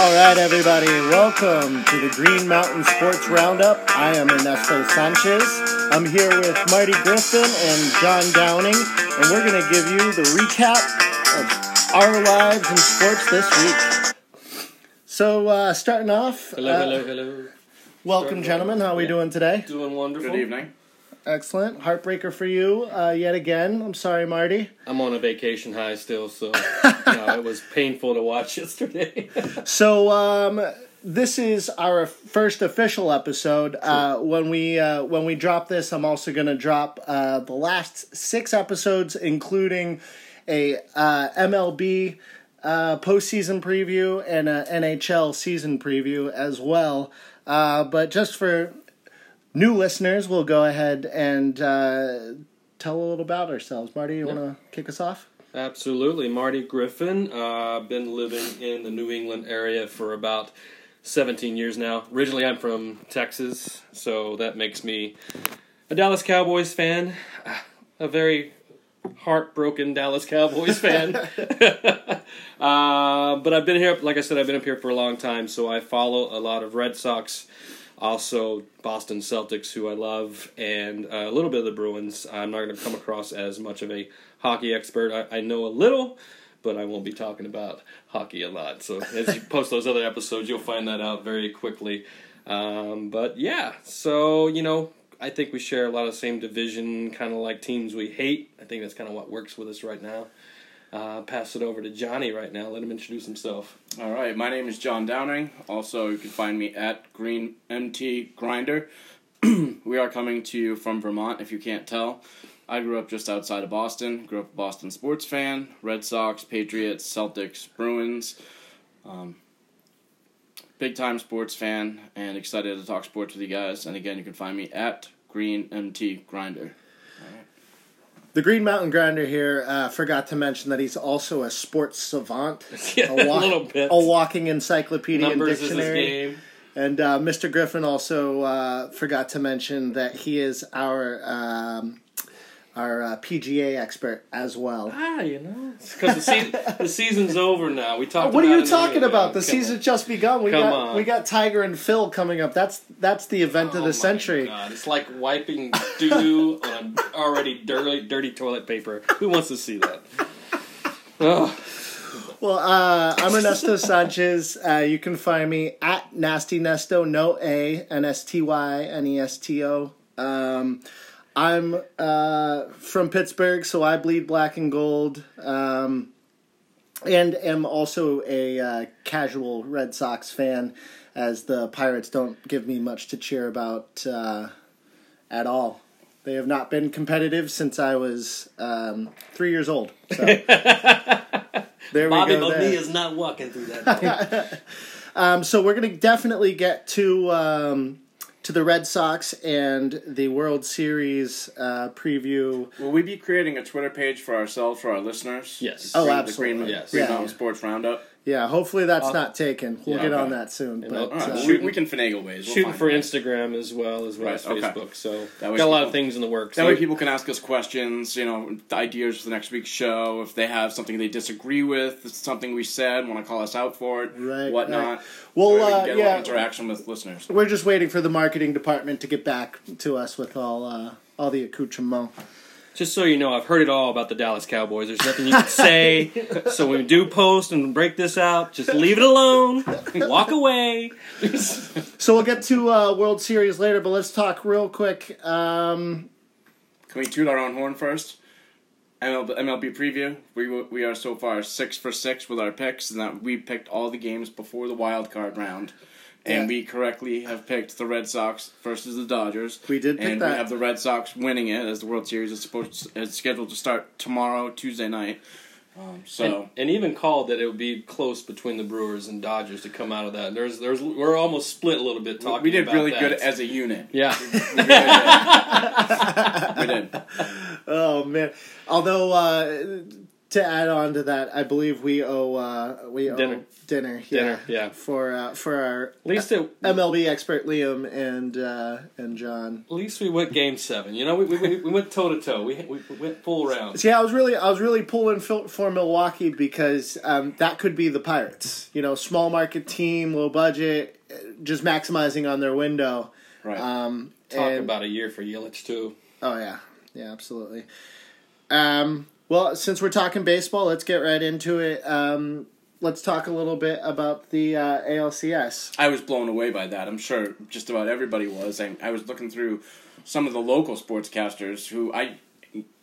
All right, everybody, welcome to the Green Mountain Sports Roundup. I am Ernesto Sanchez. I'm here with Marty Griffin and John Downing, and we're going to give you the recap of our lives in sports this week. So, uh, starting off, Hello, uh, hello, hello. welcome, gentlemen. How are we Yeah. doing today? Doing wonderful. Good evening. Excellent. Heartbreaker for you uh, yet again. I'm sorry, Marty. I'm on a vacation high still, so you know, it was painful to watch yesterday. So um, this is our first official episode. Uh, when we uh, when we drop this, I'm also going to drop uh, the last six episodes, including a uh, MLB uh, postseason preview and a NHL season preview as well. Uh, but just for new listeners, we'll go ahead and uh, tell a little about ourselves. Marty, you want to kick us off? Absolutely. Marty Griffin. Uh, been living in the New England area for about 17 years now. Originally, I'm from Texas, so that makes me a Dallas Cowboys fan. A very heartbroken Dallas Cowboys fan. uh, but I've been here, like I said, I've been up here for a long time, so I follow a lot of Red Sox, also Boston Celtics, who I love, and uh, a little bit of the Bruins. I'm not going to come across as much of a hockey expert. I, I know a little, but I won't be talking about hockey a lot. So as you post those other episodes, you'll find that out very quickly. Um, but yeah, so you know, I think we share a lot of same division, kind of like teams we hate. I think that's kind of what works with us right now. Uh, pass it over to Johnny right now. Let him introduce himself. All right, my name is John Downing. Also, you can find me at Green MT Grinder. we are coming to you from Vermont, if you can't tell. I grew up just outside of Boston. Grew up a Boston sports fan. Red Sox, Patriots, Celtics, Bruins. Um, big time sports fan, and excited to talk sports with you guys. And again, you can find me at Green MT Grinder. The Green Mountain Grinder here uh, forgot to mention that he's also a sports savant, Yeah, a, a a walking encyclopedia and Numbers his dictionary. And uh, Mr. Griffin also uh, forgot to mention that he is our um, our uh, PGA expert as well. Ah, you know, because the, se- the season's over now. We talked. What are you talking about? The Come season's on. just begun. We Come got on. we got Tiger and Phil coming up. That's that's the event of Oh the my century. God, it's like wiping dew doo on already dirty, dirty toilet paper. Who wants to see that? Oh, Well, uh, I'm Ernesto Sanchez. Uh, you can find me at Nasty Nesto, no A, N S T Y N E S T O. Um, I'm uh, from Pittsburgh, so I bleed black and gold. Um, and am also a uh, casual Red Sox fan, as the Pirates don't give me much to cheer about uh, at all. They have not been competitive since I was um, three years old. So there we Bobby go. Bonilla is not walking through that. Um, so we're going to definitely get to um, to the Red Sox and the World Series uh, preview. Will we be creating a Twitter page for ourselves, for our listeners? Yes. Oh, Green- absolutely. The Green, Yes. Green Yeah, Mountain yeah. Sports Roundup. Yeah, hopefully that's Uh, not taken. We'll yeah, get okay. on that soon. And But I'll- All right, uh, we, we can finagle ways. We'll Shooting for it. Instagram as well as well as Right, okay. Facebook. So That way got a lot people- of things in the works. That way, people can ask us questions. You know, ideas for the next week's show. If they have something they disagree with, something we said, want to call us out for it, Right, whatnot. right. Well, That way we uh, can get a yeah. little interaction with listeners. we're just waiting for the marketing department to get back to us with all uh, all the accoutrement. Just so you know, I've heard it all about the Dallas Cowboys. There's nothing you can say. so when we do post and break this out, just leave it alone. Walk away. So we'll get to uh, World Series later, but let's talk real quick. Um, Can we toot our own horn first? MLB, MLB preview. We we are so far six for six with our picks, and that we picked all the games before the wild card round, and Yeah. we correctly have picked the Red Sox versus the Dodgers. We did pick and that. we have the Red Sox winning it as the World Series is supposed is scheduled to start tomorrow, Tuesday night. Um, so And, and even called that it would be close between the Brewers and Dodgers to come out of that. There's, there's, we're almost split a little bit talking. we did about really that. good as a unit. Yeah, We really did. we did. Oh man! Although uh, to add on to that, I believe we owe uh, we owe Dinner. dinner, Dinner, yeah. for uh, for our At least it, MLB expert Liam and uh, and John. at least we went game seven. You know, we, we, we went toe to toe. We we we went full round. See, I was really, I was really pulling for, for Milwaukee because um, that could be the Pirates. You know, small market team, low budget, uh, just maximizing on their window. Right. Um, Talk and- about a year for Yelich too. Oh yeah, yeah, absolutely. Um, well, since we're talking baseball, let's get right into it. Um, let's talk a little bit about the uh, ALCS. I was blown away by that. I'm sure just about everybody was. I, I was looking through some of the local sportscasters who I.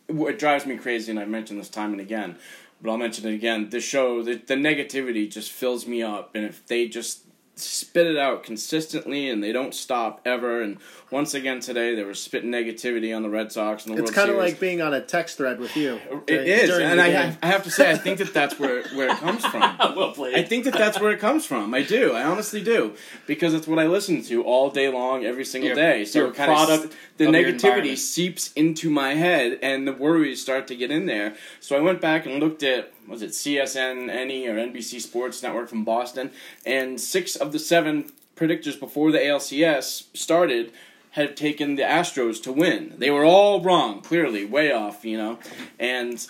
It drives me crazy, and I've mentioned this time and again, but I'll mention it again. The show, the, the negativity just fills me up, and if they just spit it out consistently and they don't stop ever, and once again today they were spitting negativity on the Red Sox and the It's World kind of like being on a text thread with you. It during- is, during and I, game. I have to say, I think that that's where where it comes from. well played. I think that that's where it comes from. I do. I honestly do because it's what I listen to all day long, every single You're- day. So you're a kind of product the of negativity environment. seeps into my head, and the worries start to get in there. So I went back and looked at was it CSN any or NBC Sports Network from Boston, and six of the seven predictors before the ALCS started had taken the Astros to win. They were all wrong, clearly, way off, you know, and.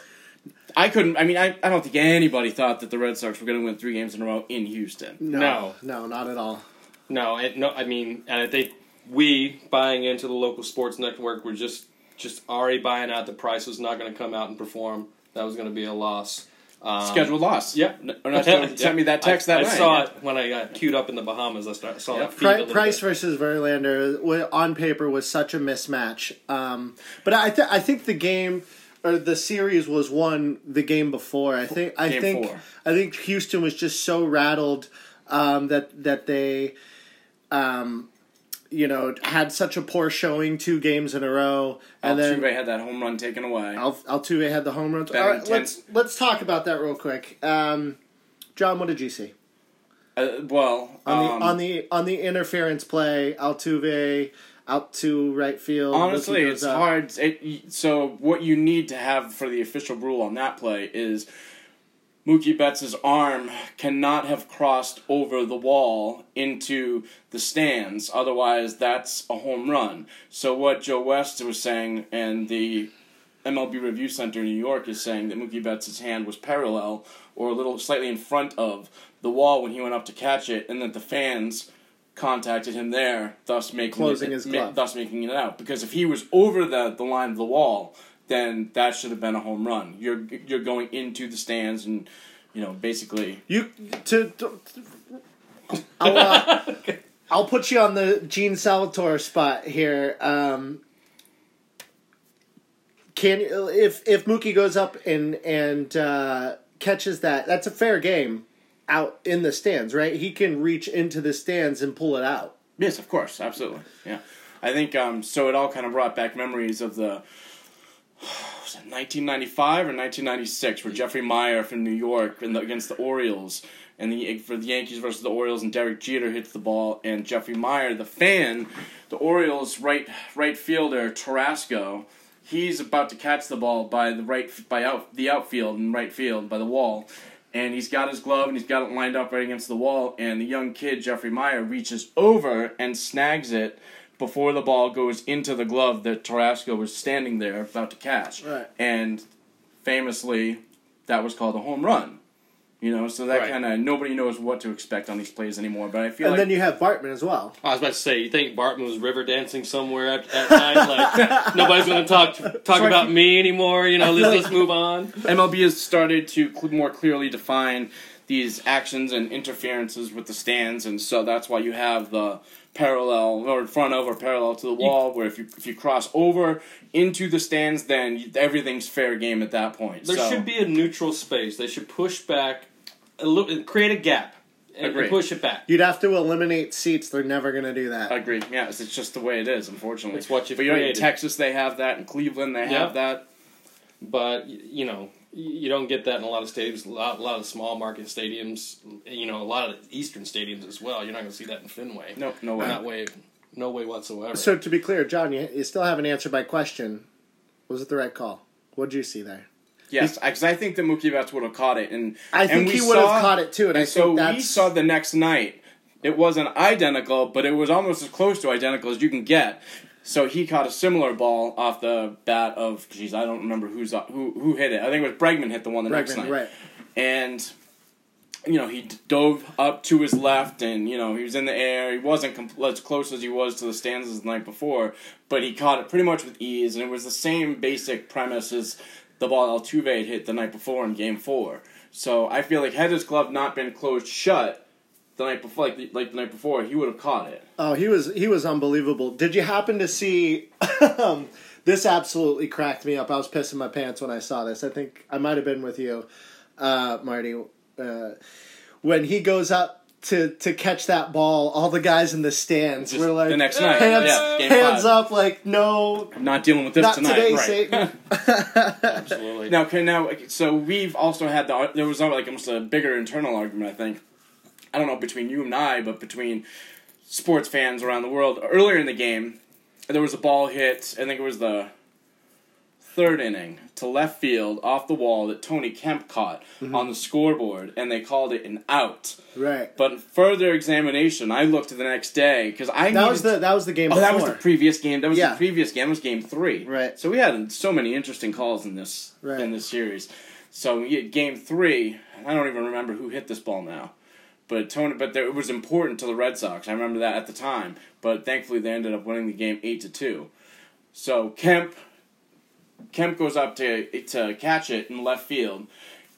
I couldn't. I mean, I, I don't think anybody thought that the Red Sox were going to win three games in a row in Houston. no, No. no, not at all. No, it, no. I mean, and I think we buying into the local sports network were just just already buying out the price was not going to come out and perform. That was going to be a loss. Um, Scheduled loss. Yeah. Ernesto sent me that text I, that I night. saw it when I got queued up in the Bahamas. I saw Yeah. that feed a Pri- Price bit. versus Verlander on paper was such a mismatch. Um, but I th- I think the game or the series was won the game before. I think I Game think four. I think Houston was just so rattled um, that that they um, you know had such a poor showing two games in a row and then Altuve had that home run taken away. Al- Altuve had the home run. Better All right, intense- let's let's talk about that real quick. Um, John, what did you see Uh, well, on the um, on the on the interference play? Altuve out to right field. honestly, it's up. hard. It, so what you need to have for the official rule on that play is Mookie Betts' arm cannot have crossed over the wall into the stands. Otherwise, that's a home run. So what Joe West was saying and the MLB Review Center in New York is saying that Mookie Betts' hand was parallel or a little slightly in front of the wall when he went up to catch it, and that the fans contacted him there, thus making Closing it, his ma- thus making it out. Because if he was over the the line of the wall, then that should have been a home run. You're you're going into the stands and you know basically You to, to I'll uh, I'll put you on the Gene Salvatore spot here. Um, can if if Mookie goes up and and uh, catches that, that's a fair game out in the stands, right? He can reach into the stands and pull it out. Yes, of course, absolutely. Yeah, I think um, so. It all kind of brought back memories of the 1995 or 1996, where Jeffrey Maier from New York the, against the Orioles, and the for the Yankees versus the Orioles, and Derek Jeter hits the ball, and Jeffrey Maier, the fan, the Orioles right right fielder Tarasco, he's about to catch the ball by the right by out the outfield and right field by the wall. And he's got his glove and he's got it lined up right against the wall. And the young kid, Jeffrey Maier, reaches over and snags it before the ball goes into the glove that Tarasco was standing there about to catch. Right. And famously, that was called a home run. You know, so that Right. kind of nobody knows what to expect on these plays anymore. But I feel And like then you have Bartman as well. I was about to say, you think Bartman was river dancing somewhere at, at night? Like nobody's going to talk talk about me anymore. You know, let's, let's move on. MLB has started to cl- more clearly define these actions and interferences with the stands, and so that's why you have the parallel or in front of or parallel to the wall. Where if you if you cross over into the stands, then you- everything's fair game at that point. There So- should be a neutral space. They should push back, a little, create a gap, and, and push it back. You'd have to eliminate seats. They're never going to do that. Agreed. Yes, it's just the way it is. Unfortunately, It's what you've But you know, in. Texas they have that. In Cleveland they Yeah. have that. But you know, y- you don't get that in a lot of stadiums. A lot, a lot of small market stadiums. You know, a lot of eastern stadiums as well. You're not going to see that in Fenway. No, no way. Not way, no way whatsoever. So to be clear, John, you, you still haven't answered my question. Was it the right call? What did you see there? Yes, because I think that Mookie Betts would have caught it, and I think we he would have caught it too, and, I so think we saw the next night. It wasn't identical, but it was almost as close to identical as you can get. So he caught a similar ball off the bat of, geez, I don't remember who's uh, who who hit it. I think it was Bregman hit the one the next Bregman, night, right. and you know he dove up to his left, and you know he was in the air. He wasn't com- as close as he was to the stands as the night before, but he caught it pretty much with ease, and it was the same basic premise as the ball Altuve had hit the night before in Game Four. So I feel like had his glove not been closed shut the night before, like the, like the night before, he would have caught it. Oh, he was he was unbelievable. Did you happen to see? um, this absolutely cracked me up. I was pissing my pants when I saw this. I think I might have been with you, uh, Marty, uh, when he goes up to to catch that ball. All the guys in the stands Just were like the next night, hands, yeah, hands up, like no, I'm not dealing with this not tonight. today, right. Satan. Absolutely. Now, okay, now, so we've also had the there was like almost a bigger internal argument. I think I don't know between you and I, but between sports fans around the world. Earlier in the game, there was a ball hit. I think it was the third inning to left field off the wall that Tony Kemp caught mm-hmm. on the scoreboard, and they called it an out. right. But further examination, I looked the next day because I That was the that was the game. Oh, before. that was the previous game. That was Yeah. the previous game. That was game three. Right. So we had so many interesting calls in this Right. in this series. So game three, I don't even remember who hit this ball now, but Tony. But there, it was important to the Red Sox. I remember that at the time. But thankfully, they ended up winning the game eight to two. So Kemp, Kemp goes up to to catch it in left field,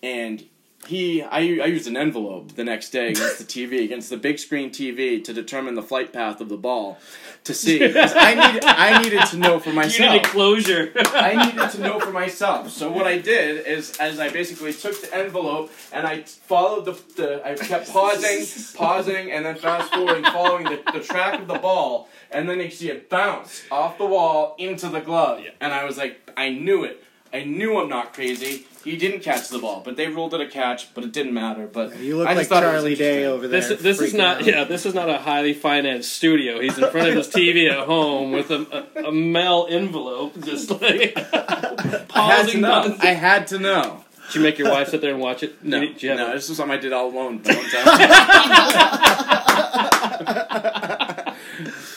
and he I, I used an envelope the next day against the TV against the big screen TV to determine the flight path of the ball to see I needed I needed to know for You myself. need a closure. I needed to know for myself. So what I did is, as I basically took the envelope and I followed the, the I kept pausing, pausing, and then fast forwarding, following the, the track of the ball, and then you see it bounce off the wall into the glove. Yeah. And I was like, I knew it. I knew I'm not crazy. He didn't catch the ball, but they ruled it a catch. But it didn't matter. But You look I like just thought Charlie Day over there. This this is not out. yeah this is not a highly financed studio. He's in front of his TV at home with a, a, a mail envelope, just like I had to pausing. know. I had to know. Did you make your wife sit there and watch it? No, Did you- did you no, a- this was something I did all alone. But don't tell me.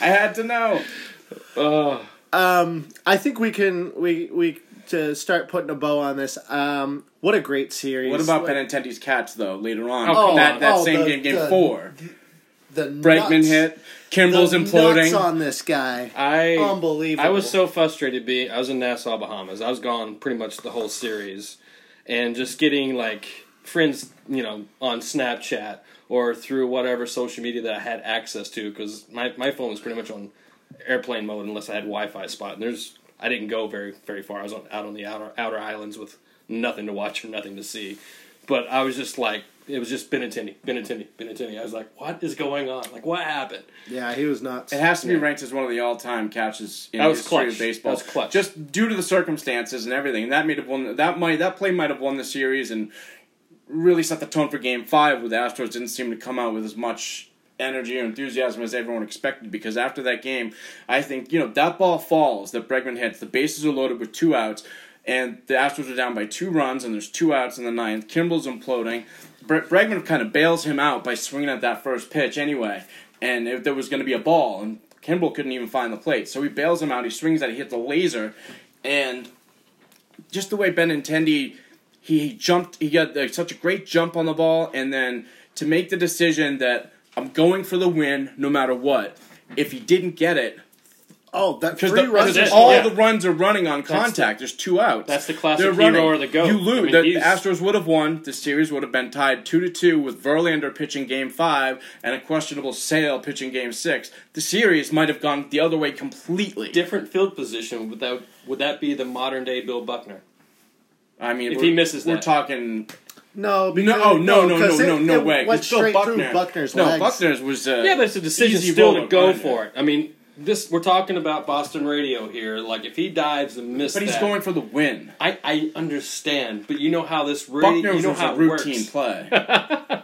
I had to know. Oh, Um, I think we can we we to start putting a bow on this. Um, what a great series! What about Like, Benintendi's catch though? Later on, Oh, that that oh, same the- game, game the- four, the Bregman nuts- hit, Kimbrel's the imploding. nuts on this guy? I Unbelievable. I was so frustrated. Being I was in Nassau, Bahamas. I was gone pretty much the whole series, and just getting like friends, you know, on Snapchat or through whatever social media that I had access to, because my my phone was pretty much on airplane mode unless I had Wi-Fi spot. And there's I didn't go very very far. I was on, out on the outer outer islands with nothing to watch or nothing to see. But I was just like, it was just Benintendi, Benintendi, Benintendi. I was like, what is going on? Like, what happened? Yeah, he was nuts. It has to be Yeah. ranked as one of the all-time catches in That was history clutch. of baseball. That was clutch. Just due to the circumstances and everything, and that might have won. That might that play might have won the series and really set the tone for Game Five, where the Astros didn't seem to come out with as much energy or enthusiasm as everyone expected. Because after that game, I think you know that ball falls that Bregman hits. The bases are loaded with two outs. And the Astros are down by two runs, and there's two outs in the ninth. Kimbrel's imploding. Bre- Bregman kind of bails him out by swinging at that first pitch anyway. And if there was going to be a ball, and Kimbrel couldn't even find the plate, so he bails him out. He swings at it, he hits a laser, and just the way Benintendi he jumped, he got like, such a great jump on the ball, and then to make the decision that I'm going for the win no matter what. If he didn't get it, oh, that because three runs. because is- it- all yeah. the runs are running on the- contact. There's two outs. That's the classic They're hero or the goat. You lose. I mean, the, the Astros would have won. The series would have been tied two to two with Verlander pitching Game Five and a questionable Sale pitching Game Six. The series might have gone the other way completely. different field position without would that be the modern day Bill Buckner? I mean, If he misses we're that. talking. No, because, No, oh no, no, no, 'cause no, it- no it way. Went It's Bill straight Buckner. through Buckner's no, legs. Buckner's was. Uh, Yeah, but it's a decision easy still to go run. for it. I mean, this we're talking about Boston radio here. Like if he dives and misses, But he's going for the win. I, I understand, but you know how this radio, Buckner you know was how a routine works. play.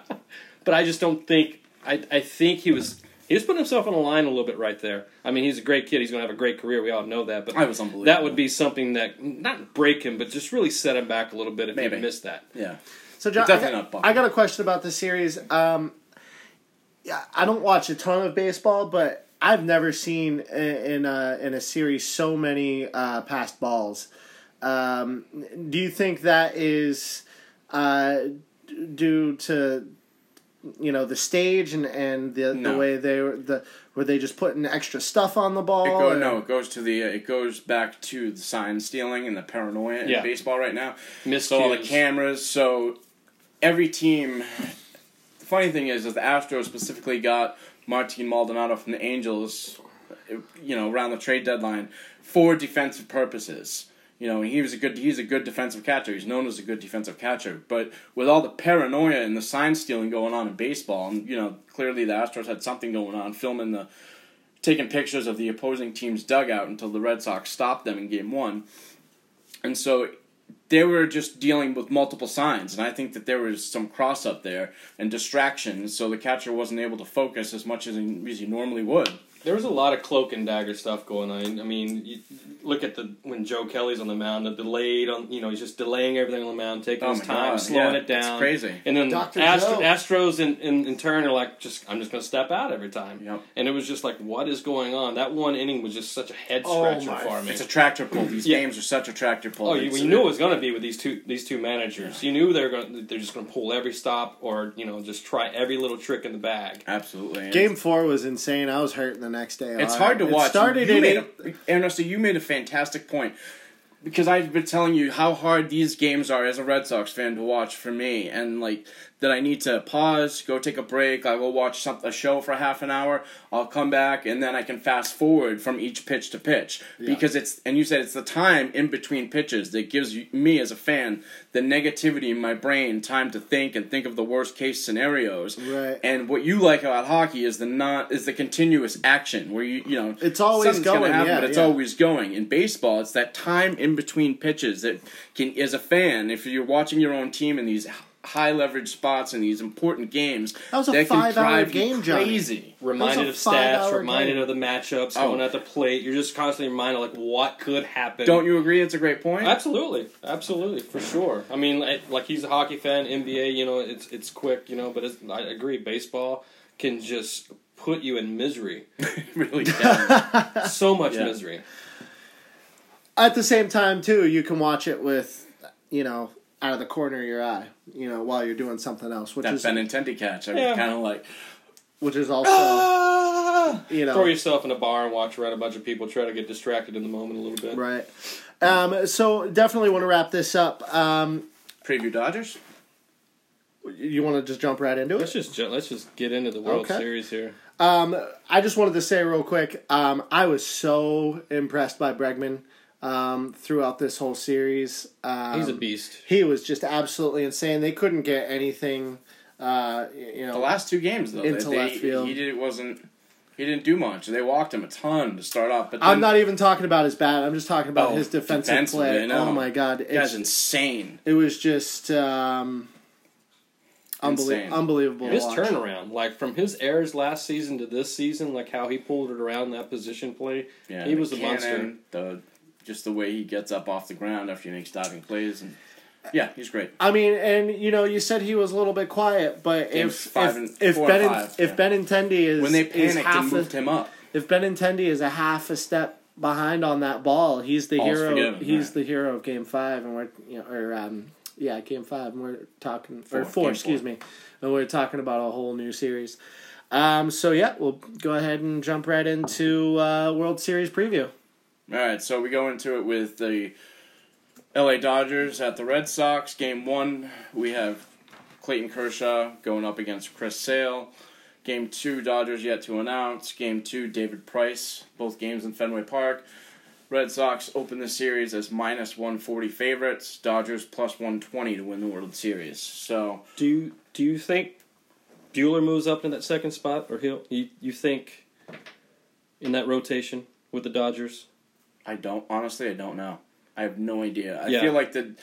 But I just don't think. I I think he was He just put himself on the line a little bit right there. I mean, he's a great kid. He's going to have a great career. We all know that. But I was unbelievable. that would be something that not break him, but just really set him back a little bit if Maybe. he missed that. Yeah. So, John, I got. I got a question about the series. Um, yeah, I don't watch a ton of baseball, but I've never seen in, in a in a series so many uh, passed balls. Um, do you think that is uh, due to you know the stage and and the the way they were the were they just putting extra stuff on the ball? It go, or- no, it goes to the. Uh, it goes back to the sign stealing and the paranoia in baseball right now. Miscues. So all the cameras. So every team. The funny thing is, is the Astros specifically got Martin Maldonado from the Angels. You know, around the trade deadline for defensive purposes. You know, he was a good. He's a good defensive catcher. He's known as a good defensive catcher. But with all the paranoia and the sign stealing going on in baseball, and you know, clearly the Astros had something going on, filming the taking pictures of the opposing team's dugout until the Red Sox stopped them in game one. And so they were just dealing with multiple signs, and I think that there was some cross up there and distractions, so the catcher wasn't able to focus as much as he, as he normally would. There was a lot of cloak and dagger stuff going on. I mean, you look at the when Joe Kelly's on the mound, the delayed on. You know, he's just delaying everything on the mound, taking Oh his time, God, slowing yeah, it down. it's crazy. And then Dr. Astro, Joe. Astros in, in, in turn are like, just I'm just going to step out every time. Yep. And it was just like, what is going on? That one inning was just such a head Oh scratcher my- for me. It's a tractor pull. These Yeah. games are such a tractor pull. Oh, you, you knew it was going to be with these two these two managers. You knew they were going. They're just going to pull every stop, or you know, just try every little trick in the bag. Absolutely. Game four was insane. I was hurting the next day. It's hard to it watch. Started you in made eight, a, Ernesto, you made a fantastic point because I've been telling you how hard these games are as a Red Sox fan to watch for me, and like that I need to pause, go take a break, I'll go watch some, a show for half an hour, I'll come back, and then I can fast forward from each pitch to pitch because it's and you said it's the time in between pitches that gives you, me as a fan the negativity in my brain time to think and think of the worst case scenarios. Right. And what you like about hockey is the not is the continuous action where you you know It's always going, happen, yeah, but it's yeah. always going. In baseball, it's that time in between pitches that can, as a fan, if you're watching your own team in these high leverage spots in these important games, That was a can five-hour drive you game, Johnny. crazy. Reminded of stats, reminded game. of the matchups, Oh. going at the plate. You're just constantly reminded like what could happen. Don't you agree? It's a great point. Absolutely, absolutely, for sure. I mean, like, like he's a hockey fan, NBA. You know, it's it's quick. You know, but it's, I agree. Baseball can just put you in misery, really so much Yeah. misery. at the same time too you can watch it with you know out of the corner of your eye you know while you're doing something else which is that is Benintendi catch. I Yeah. was kind of like, which is also ah! you know Throw yourself in a bar and watch around a bunch of people try to get distracted in the moment a little bit. right um, so definitely want to wrap this up um, preview Dodgers. you want to just jump right into it? Let's it just ju- let's just get into the World Okay. Series here. um, i just wanted to say real quick um, i was so impressed by bregman um, throughout this whole series um, He's a beast. he was just absolutely insane they couldn't get anything uh, you know The last two games though, Into they, left field. he did wasn't. He didn't do much. They walked him a ton to start off, but I'm not even talking about his bat. I'm just talking about Oh, his defensive defensively, play. I know. Oh my god, That guy's it's, insane. it was just um, unbelie- unbelievable. His watch. turnaround, like from his errors last season to this season, like how he pulled it around that position play. Yeah, he was a monster. The just the way he gets up off the ground after he makes diving plays, and yeah, he's great. I mean, and you know, you said he was a little bit quiet, but Games if five if, and- if Ben five, if yeah. Benintendi is When they is panicked half and moved a, him up, if Benintendi is a half a step behind on that ball, he's the Ball's hero. forgiven, he's right. the hero of Game Five, and we're you know, or um, yeah, Game Five, and we're talking Four, or four, excuse four. me, and we're talking about a whole new series. Um, so yeah, we'll go ahead and jump right into uh, World Series preview. All right, so we go into it with the L.A. Dodgers at the Red Sox. Game one, we have Clayton Kershaw going up against Chris Sale. Game two, Dodgers yet to announce. Game two, David Price. Both games in Fenway Park. Red Sox open the series as minus 140 favorites. Dodgers plus 120 to win the World Series. So, Do you do you think Buehler moves up in that second spot, or he'll you, you think in that rotation with the Dodgers? I don't, honestly, I don't know. I have no idea. I Yeah. feel like the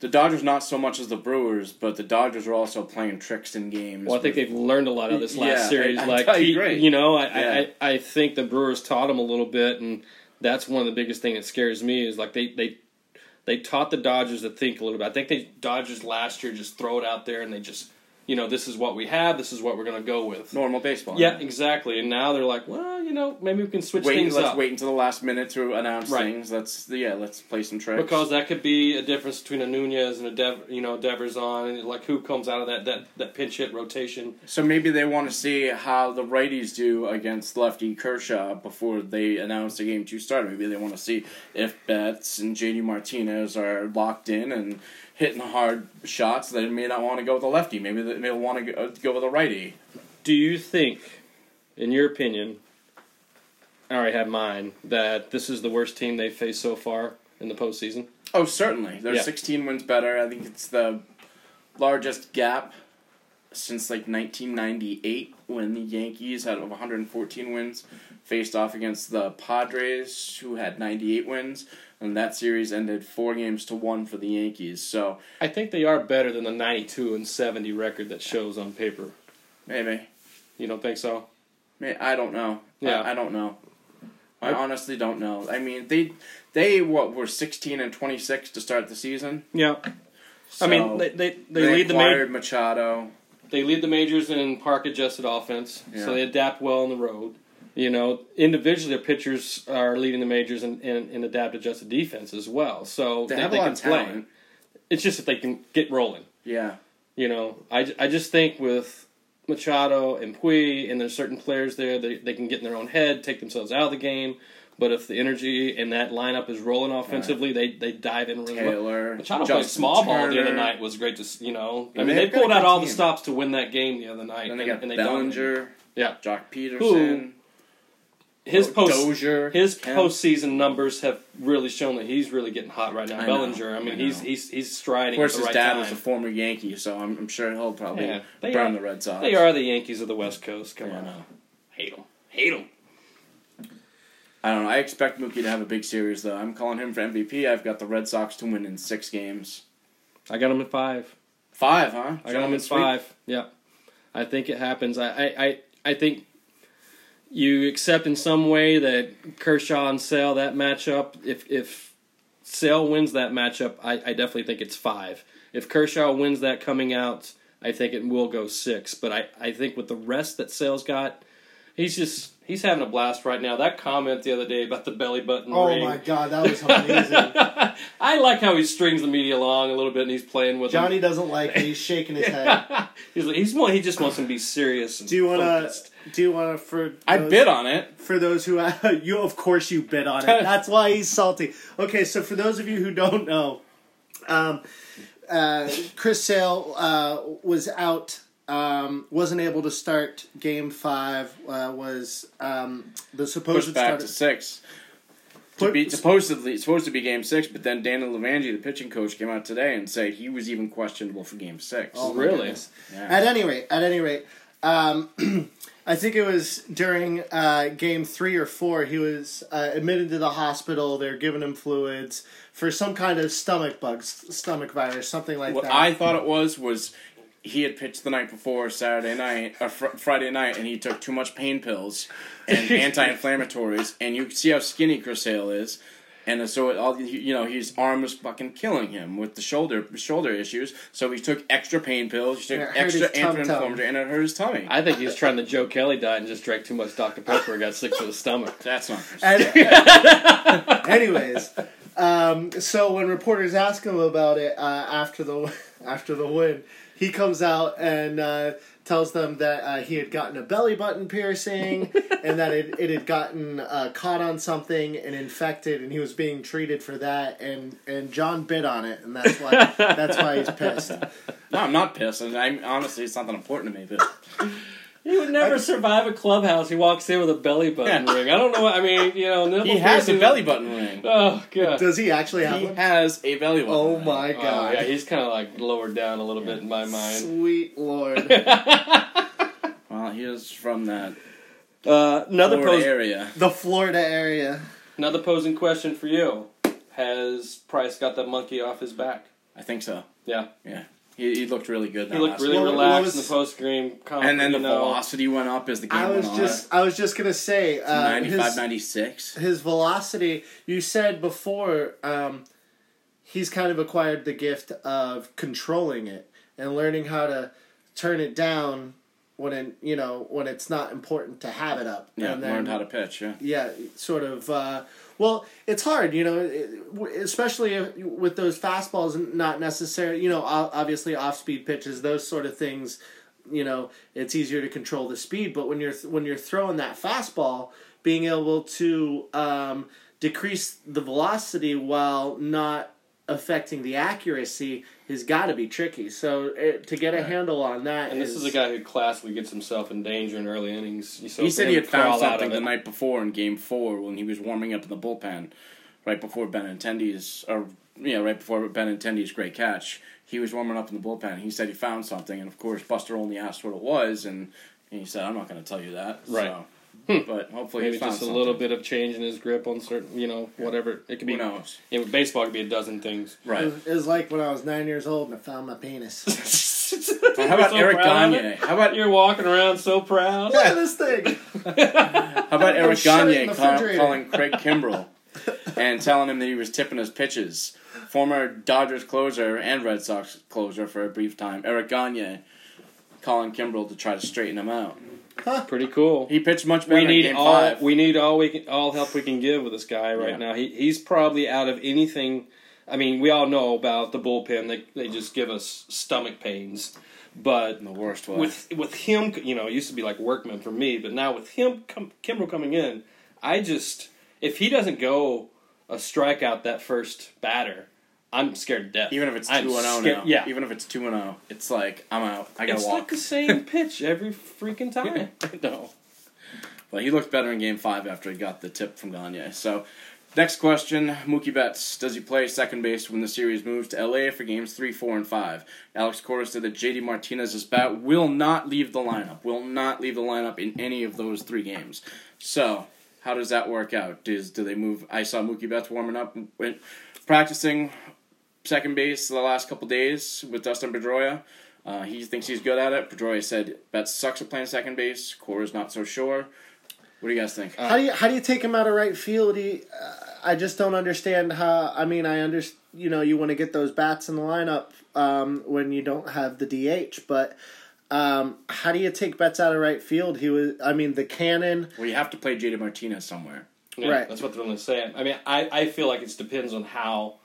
the Dodgers not so much as the Brewers, but the Dodgers are also playing tricks in games. Well, I think they've learned a lot of this last Yeah, series. I- I- like, he- you know, I, Yeah. I, I think the Brewers taught them a little bit, and that's one of the biggest thing that scares me is like they they they taught the Dodgers to think a little bit. I think they Dodgers last year just throw it out there and they just you know this is what we have, this is what we're going to go with. normal baseball. Yeah, exactly. And now they're like, well, you know, maybe we can switch Wait, things let's up. wait until the last minute to announce Right. things. Let's yeah, let's play some tricks. Because that could be a difference between a Nunez and a Dev, you know Devers on and like who comes out of that that, that pinch hit rotation. so maybe they want to see how the righties do against lefty Kershaw before they announce the game two start. Maybe they want to see if Betts and JD Martinez are locked in and hitting hard shots. They may not want to go with a lefty. Maybe they may want to go, uh, go with a righty. Do you think, in your opinion, I already have mine, that this is the worst team they've faced so far in the postseason? Oh, certainly. They're Yeah. 16 wins better. I think it's the largest gap since like 1998 when the Yankees had over 114 wins faced off against the Padres who had 98 wins and that series ended 4 games to 1 for the Yankees. So, I think they are better than the 92 and 70 record that shows on paper. maybe You don't think so? May I don't know. Yeah. I, I don't know. I I- honestly don't know. I mean, they they what were 16 and 26 to start the season. Yeah. So I mean, they they, they, they lead the ma- acquired Machado. they lead the majors in park adjusted offense, Yeah. so they adapt well on the road. You know, individually, their pitchers are leading the majors in, in, in adapt adjusted defense as well. So They have a lot of talent. It's just that they can get rolling. Yeah. You know, I, I just think with Machado and Puig, and there's certain players there that they can get in their own head, take themselves out of the game. But if the energy in that lineup is rolling offensively, they they dive in really well. Taylor. Machado played Justin small ball the other night was great to you know. I mean, they they've pulled out good all the stops to win that game the other night. Then they and, got and they. Bellinger. Yeah. Joc Pederson. His post Dozier. his Kemp. postseason numbers have really shown that he's really getting hot right now. I know, Bellinger, I mean, I he's know. he's he's Of course, his right dad time. was a former Yankee, so I'm, I'm sure he'll probably Yeah, burn are- the Red Sox. They are the Yankees of the West Coast. Come Yeah, on, know. hate them, hate them. I don't know. I expect Mookie to have a big series, though. I'm calling him for MVP. I've got the Red Sox to win in six games. I got him in five. Five, huh? I got him in five. Yeah, I think it happens. I, I, I, I think you accept in some way that Kershaw and Sale that matchup. If if Sale wins that matchup, I, I definitely think it's five. If Kershaw wins that coming out, I think it will go six. But I, I think with the rest that Sale's got, he's just he's having a blast right now. That comment the other day about the belly button Oh ring. my god, that was amazing. I like how he strings the media along a little bit and he's playing with them. Johnny doesn't like it. He's shaking his head. he's like, he's more, he just wants him to be serious. And Do you want to? Focused. Do you want to for? I those- bid on it. for those who you of course you bid on it. That's why he's salty. Okay, so for those of you who don't know, um, uh, Chris Sale uh, was out. Um, wasn't able to start Game Five. Uh, was um, the supposed Pushed back start- to six. To be supposedly supposed to be game six, but then Daniel LeVangie, the pitching coach, came out today and said he was even questionable for game six. Oh, Really? Yeah. At any rate, at any rate, um, I think it was during uh, game three or four. He was uh, admitted to the hospital. They're giving him fluids for some kind of stomach bug, stomach virus, something like What that. What I thought it was was he had pitched the night before Saturday night or fr- Friday night, and he took too much pain pills and anti-inflammatories, and you can see how skinny Chris Sale is. And so it all you know, his arm was fucking killing him with the shoulder shoulder issues. So he took extra pain pills, he took extra his anti-inflammatory, and it hurt his tummy. I think he's trying the Joe Kelly diet and just drank too much Dr. Pepper and got sick to his stomach. That's not And- anyways, um, so when reporters ask him about it uh, after the after the win, he comes out and uh, tells them that uh, he had gotten a belly button piercing and that it, it had gotten uh, caught on something and infected, and he was being treated for that. And, and John bit on it, and that's why that's why he's pissed. No, I'm not pissed. and I'm honestly it's not that important to me, but He would never survive a clubhouse. He walks in with a belly button Yeah. ring. I don't know. what- I mean, you know, nipple he has a piercing- belly button ring. Oh god. Does he actually have He one? has a belly button. Oh ring. my Oh, god! yeah, he's kind of like lowered down a little bit in my mind. Sweet lord. Well, he is from that Uh, another Florida pose, area. the Florida area. another posing question for you: Has Price got that monkey off his back? I think so. Yeah. Yeah. He, he looked really good. He looked really game. Well, relaxed was- in the post game. And then the know. velocity went up as the game I was went on. just I was just gonna say uh, 95, his, 96. his velocity. You said before um, he's kind of acquired the gift of controlling it and learning how to turn it down when it, you know when it's not important to have it up. Yeah, and then, learned how to pitch. Yeah. yeah, sort of. Uh, well, it's hard, you know, especially with those fastballs, not necessarily, you know, obviously off speed pitches, those sort of things. You know, it's easier to control the speed, but when you're when you're throwing that fastball, being able to um, decrease the velocity while not affecting the accuracy has got to be tricky. So it, to get a handle on that, And this is a guy who classically gets himself in danger in early innings. So he said he had found something the night before in Game Four when he was warming up in the bullpen, right before Benintendi's or yeah, right before Benintendi's great catch. He was warming up in the bullpen. He said he found something, and of course Buster Olney asked what it was, and he said, "I'm not going to tell you that." Right. So, Hmm. but hopefully Maybe he found just a something. little bit of change in his grip on certain, you know, whatever. It could be. Who knows? Yeah, baseball could be a dozen things. Right. It was like when I was nine years old and I found my penis. How about So Eric Gagne? How about You're walking around so proud. Look at this thing. How about Eric Gagne call, calling Craig Kimbrel and telling him that he was tipping his pitches? Former Dodgers closer and Red Sox closer for a brief time, Eric Gagne calling Kimbrell to try to straighten him out. Pretty cool. He pitched much better we in need Game all Five. we need all we can, all help we can give with this guy right Yeah. now. He he's probably out of anything. I mean, we all know about the bullpen. They they just give us stomach pains, but the worst way. with with him, you know, it used to be like workman for me, but now with him, com- Kimbrel coming in, I just if he doesn't go a strikeout that first batter, I'm scared to death. even if it's I'm two and oh zero scared- now, Yeah, Even if it's two and zero, it's like I'm out. I gotta it's walk. like the same pitch every freaking time. no. But he looked better in Game Five after he got the tip from Gagne. So, next question: Mookie Betts does he play second base when the series moves to LA for games three, four, and five? Alex Cora said that JD Martinez's bat will not leave the lineup. Will not leave the lineup in any of those three games. So, how does that work out? Does do they move? I saw Mookie Betts warming up, went practicing second base the last couple days with Dustin Pedroia. Uh, he thinks he's good at it. Pedroia said Betts sucks at playing second base. Cora's not so sure. What do you guys think? How do you how do you take him out of right field? He, uh, I just don't understand how. I mean, I understand. you know you want to get those bats in the lineup um, when you don't have the DH, but um, how do you take Betts out of right field? He was. I mean, the cannon. well, you have to play JD Martinez somewhere. Yeah, Right. That's what they're going to say. I mean, I, I feel like it depends on how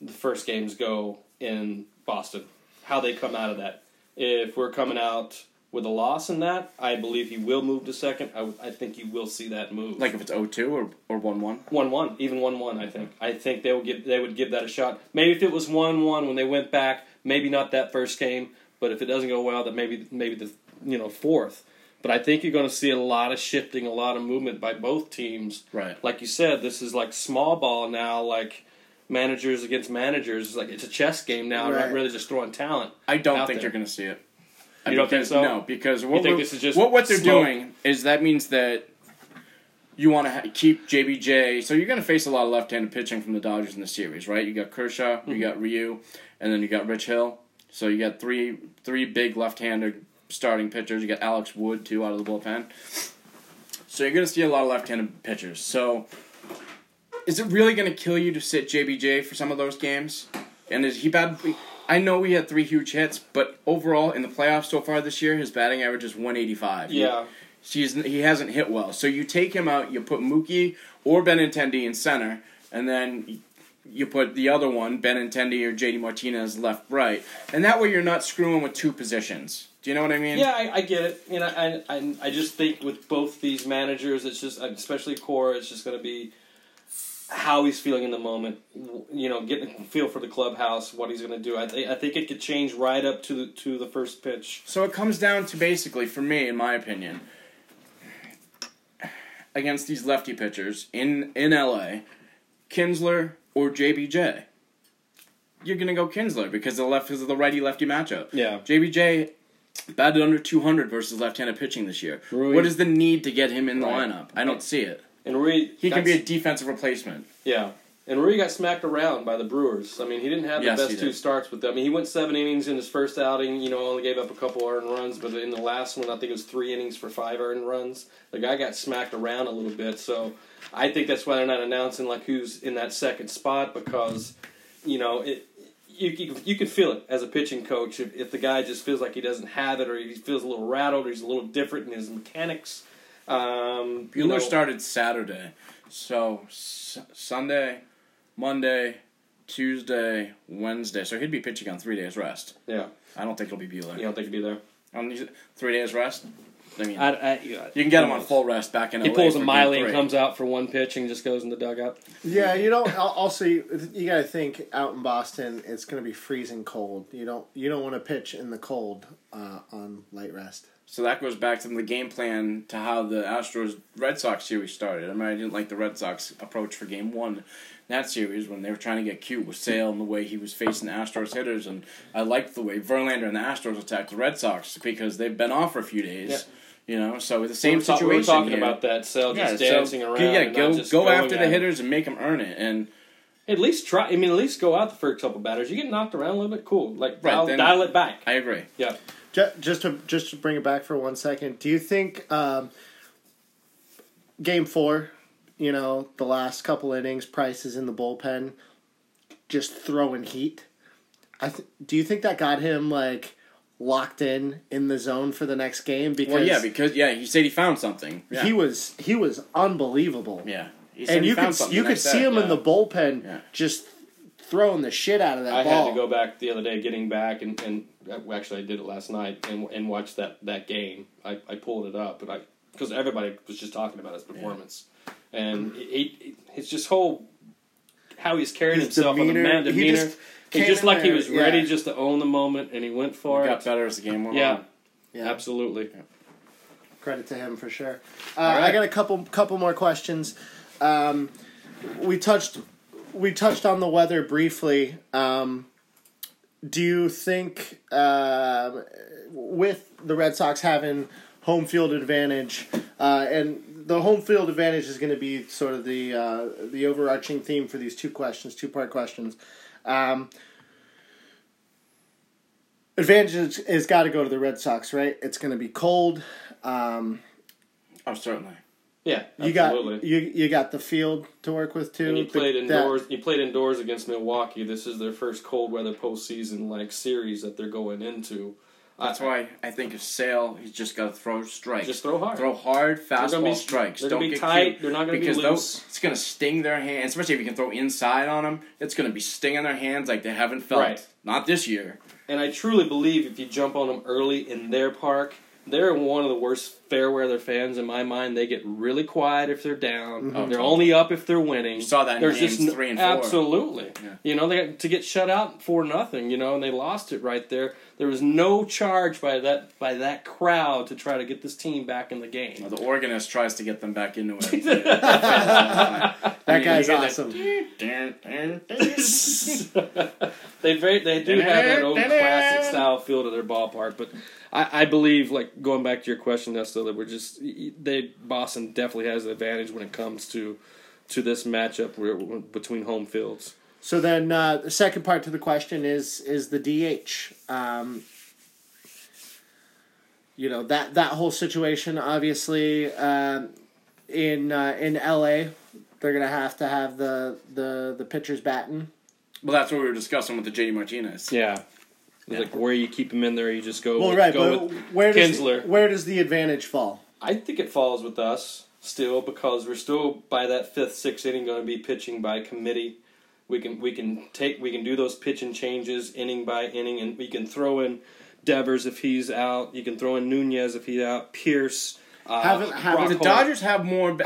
the first games go in Boston, how they come out of that. If we're coming out with a loss in that, I believe he will move to second. I, I think you will see that move. Like if it's 0-2 or or 1-1. one one, even one one. I think. I think they will give they would give that a shot. Maybe if it was one one when they went back, maybe not that first game, but if it doesn't go well, that maybe maybe the you know fourth. But I think you're going to see a lot of shifting, a lot of movement by both teams. Right. Like you said, this is like small ball now, like managers against managers. It's like it's a chess game now, Right. not really just throwing talent. I don't out think there. you're going to see it. You don't think Because- so? No, because what, think this is just what, what they're slow? doing is that means that you want to ha- keep JBJ. So you're going to face a lot of left-handed pitching from the Dodgers in the series, right? You got Kershaw, Mm-hmm. you got Ryu, and then you got Rich Hill. So you got three three big left-handed starting pitchers. You got Alex Wood too out of the bullpen. So you're going to see a lot of left-handed pitchers. So is it really going to kill you to sit JBJ for some of those games? And is he bad? I know we had three huge hits, but overall in the playoffs so far this year, his batting average is 185. Yeah. He's, he hasn't hit well. So you take him out, you put Mookie or Benintendi in center, and then you put the other one, Benintendi or JD Martinez, left, right. And that way you're not screwing with two positions. Do you know what I mean? Yeah, I, I get it. You know, I, I I just think with both these managers, it's just especially Cora, it's just going to be how he's feeling in the moment. You know, getting a feel for the clubhouse, what he's going to do. I think I think it could change right up to the to the first pitch. So it comes down to basically, for me, in my opinion, against these lefty pitchers in in LA, Kinsler or JBJ. You're gonna go Kinsler because the left is the righty lefty matchup. Yeah. JBJ batted under 200 versus left-handed pitching this year. What is the need to get him in the Right. lineup? I don't see it. And Ryu, He can be a defensive replacement. yeah. And Ryu got smacked around by the Brewers. I mean, he didn't have the Yes, best two starts with them. I mean, he went seven innings in his first outing. You know, only gave up a couple earned runs, but in the last one, I think it was three innings for five earned runs. The guy got smacked around a little bit. So I think that's why they're not announcing like who's in that second spot because, you know, it. You, you, you can feel it as a pitching coach if, if the guy just feels like he doesn't have it or he feels a little rattled or he's a little different in his mechanics. Um, you Buehler know, started Saturday, so s- Sunday, Monday, Tuesday, Wednesday. So he'd be pitching on three days rest. Yeah, I don't think it'll be Buehler. you don't think he'd be there? On three days rest. I mean, I, I, you can get him on full rest back in. He LA pulls a for Miley and comes out for one pitch and just goes in the dugout. Yeah, you don't. Also, you, you got to think out in Boston, it's going to be freezing cold. You don't. You don't want to pitch in the cold uh, on light rest. So that goes back to the game plan to how the Astros Red Sox series started. I mean, I didn't like the Red Sox approach for game one. in That series when they were trying to get cute with Sale and the way he was facing the Astros hitters, and I liked the way Verlander and the Astros attacked the Red Sox because they've been off for a few days. Yeah. You know, so the same we ta- situation we were talking here, about that. Sale yeah, just so- dancing around. Yeah, go go after the hitters and make them earn it. And At least try. I mean, at least go out the first couple batters. You get knocked around a little bit. Cool. Like Right, dial, dial it back. I agree. yeah. Ju- Just to just to bring it back for one second, do you think um, game four, you know, the last couple innings, Price is in the bullpen, just throwing heat? I th- do you think that got him like locked in in the zone for the next game? Because Well, yeah, because yeah, he said he found something. Yeah. he was he was unbelievable. yeah, he said and you could you could see day. him in the bullpen Yeah. just throwing the shit out of that I ball. had to go back the other day, getting back, and, and uh, actually I did it last night and and watch that that game. I, I pulled it up, but I because everybody was just talking about his performance, and he, he his just whole how he's carrying His himself on the demeanor, man he demeanor. just He just in like he there, was ready just to own the moment, and he went for got it. better as the game went Yeah. on. Yeah. Absolutely. Credit to him for sure. Uh, All right. I got a couple couple more questions. Um, we touched we touched on the weather briefly. Um, do you think uh, with the Red Sox having home field advantage, uh, and the home field advantage is going to be sort of the uh, the overarching theme for these two questions, two part questions. Um, advantage is got to go to the Red Sox, right? It's going to be cold. Um, Oh, certainly. Yeah, you got you you got the field to work with too. and you The- played that- indoors. You played indoors against Milwaukee. This is their first cold weather postseason like series that they're going into. That's I- why I think if Sale, he's just got to throw strikes. Just throw hard. Throw hard gonna fastball be- strikes. they're Don't be get tight, cute. they're not gonna be because loose. those it's gonna sting their hands. Especially if you can throw inside on them, it's gonna be stinging their hands like they haven't felt. Right. Not this year. And I truly believe if you jump on them early in their park, they're one of the worst fair weather fans in my mind. They get really quiet if they're down. Oh, they're totally. only up if they're winning. You saw that in There's just three and four. Absolutely. Yeah. You know, they got to get shut out for nothing. You know, and they lost it right there. There was no charge by that by that crowd to try to get this team back in the game. Well, the organist tries to get them back into it. that guy's awesome. they very they do have that old classic style feel to their ballpark, but I, I believe like going back to your question, Nesto, that we're just they Boston definitely has an advantage when it comes to to this matchup where, between home fields. So then uh, the second part to the question is is the DH. Um, you know that that whole situation. Obviously, um, in uh, in LA, they're gonna have to have the the the pitchers batting. well, that's what we were discussing with the JD Martinez. Yeah. Like where you keep him in there, you just go. Well, right, go but with where does Kinsler. where does the advantage fall? I think it falls with us still because we're still by that fifth, sixth inning going to be pitching by committee. We can we can take we can do those pitch and changes inning by inning, and we can throw in Devers if he's out. You can throw in Nunez if he's out. Pearce. Uh, Haven't- haven't- The Dodgers have more.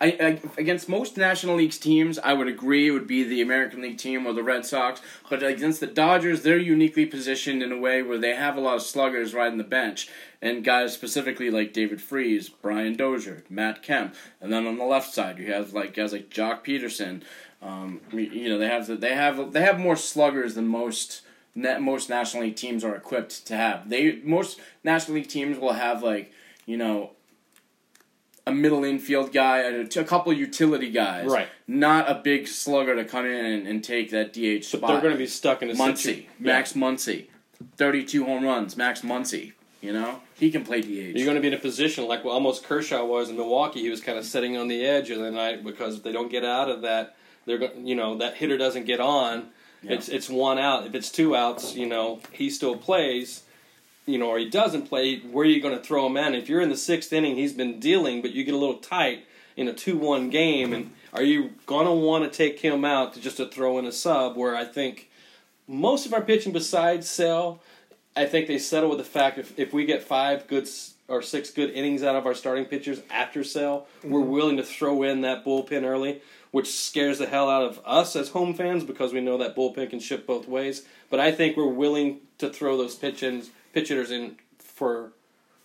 I, I, against most National League's teams, I would agree it would be the American League team or the Red Sox. But against the Dodgers, they're uniquely positioned in a way where they have a lot of sluggers riding the bench and guys specifically like David Freese, Brian Dozier, Matt Kemp, and then on the left side you have like guys like Joc Pederson. Um, you- know they have the, they have they have more sluggers than most. Most National League teams are equipped to have. They most National League teams will have like you know a middle infield guy, a, a couple utility guys. Right. Not a big slugger to come in and, and take that DH But spot. they're going to be stuck in a Muncy, situ- Max Muncy, thirty-two home runs, Max Muncy. You know he can play DH. You're going to be in a position like what almost Kershaw was in Milwaukee. He was kind of sitting on the edge of the night because if they don't get out of that, they're go- you know that hitter doesn't get on. Yeah. It's it's one out. If it's two outs, you know he still plays. You know, or he doesn't play. Where are you going to throw him in? If you're in the sixth inning, he's been dealing, but you get a little tight in a two-one game, and are you going to want to take him out to just to throw in a sub? Where I think most of our pitching besides Sale, I think they settle with the fact if, if we get five good or six good innings out of our starting pitchers after Sale, we're mm-hmm. willing to throw in that bullpen early, which scares the hell out of us as home fans because we know that bullpen can shift both ways. But I think we're willing to throw those pitch ins, pitch hitters in for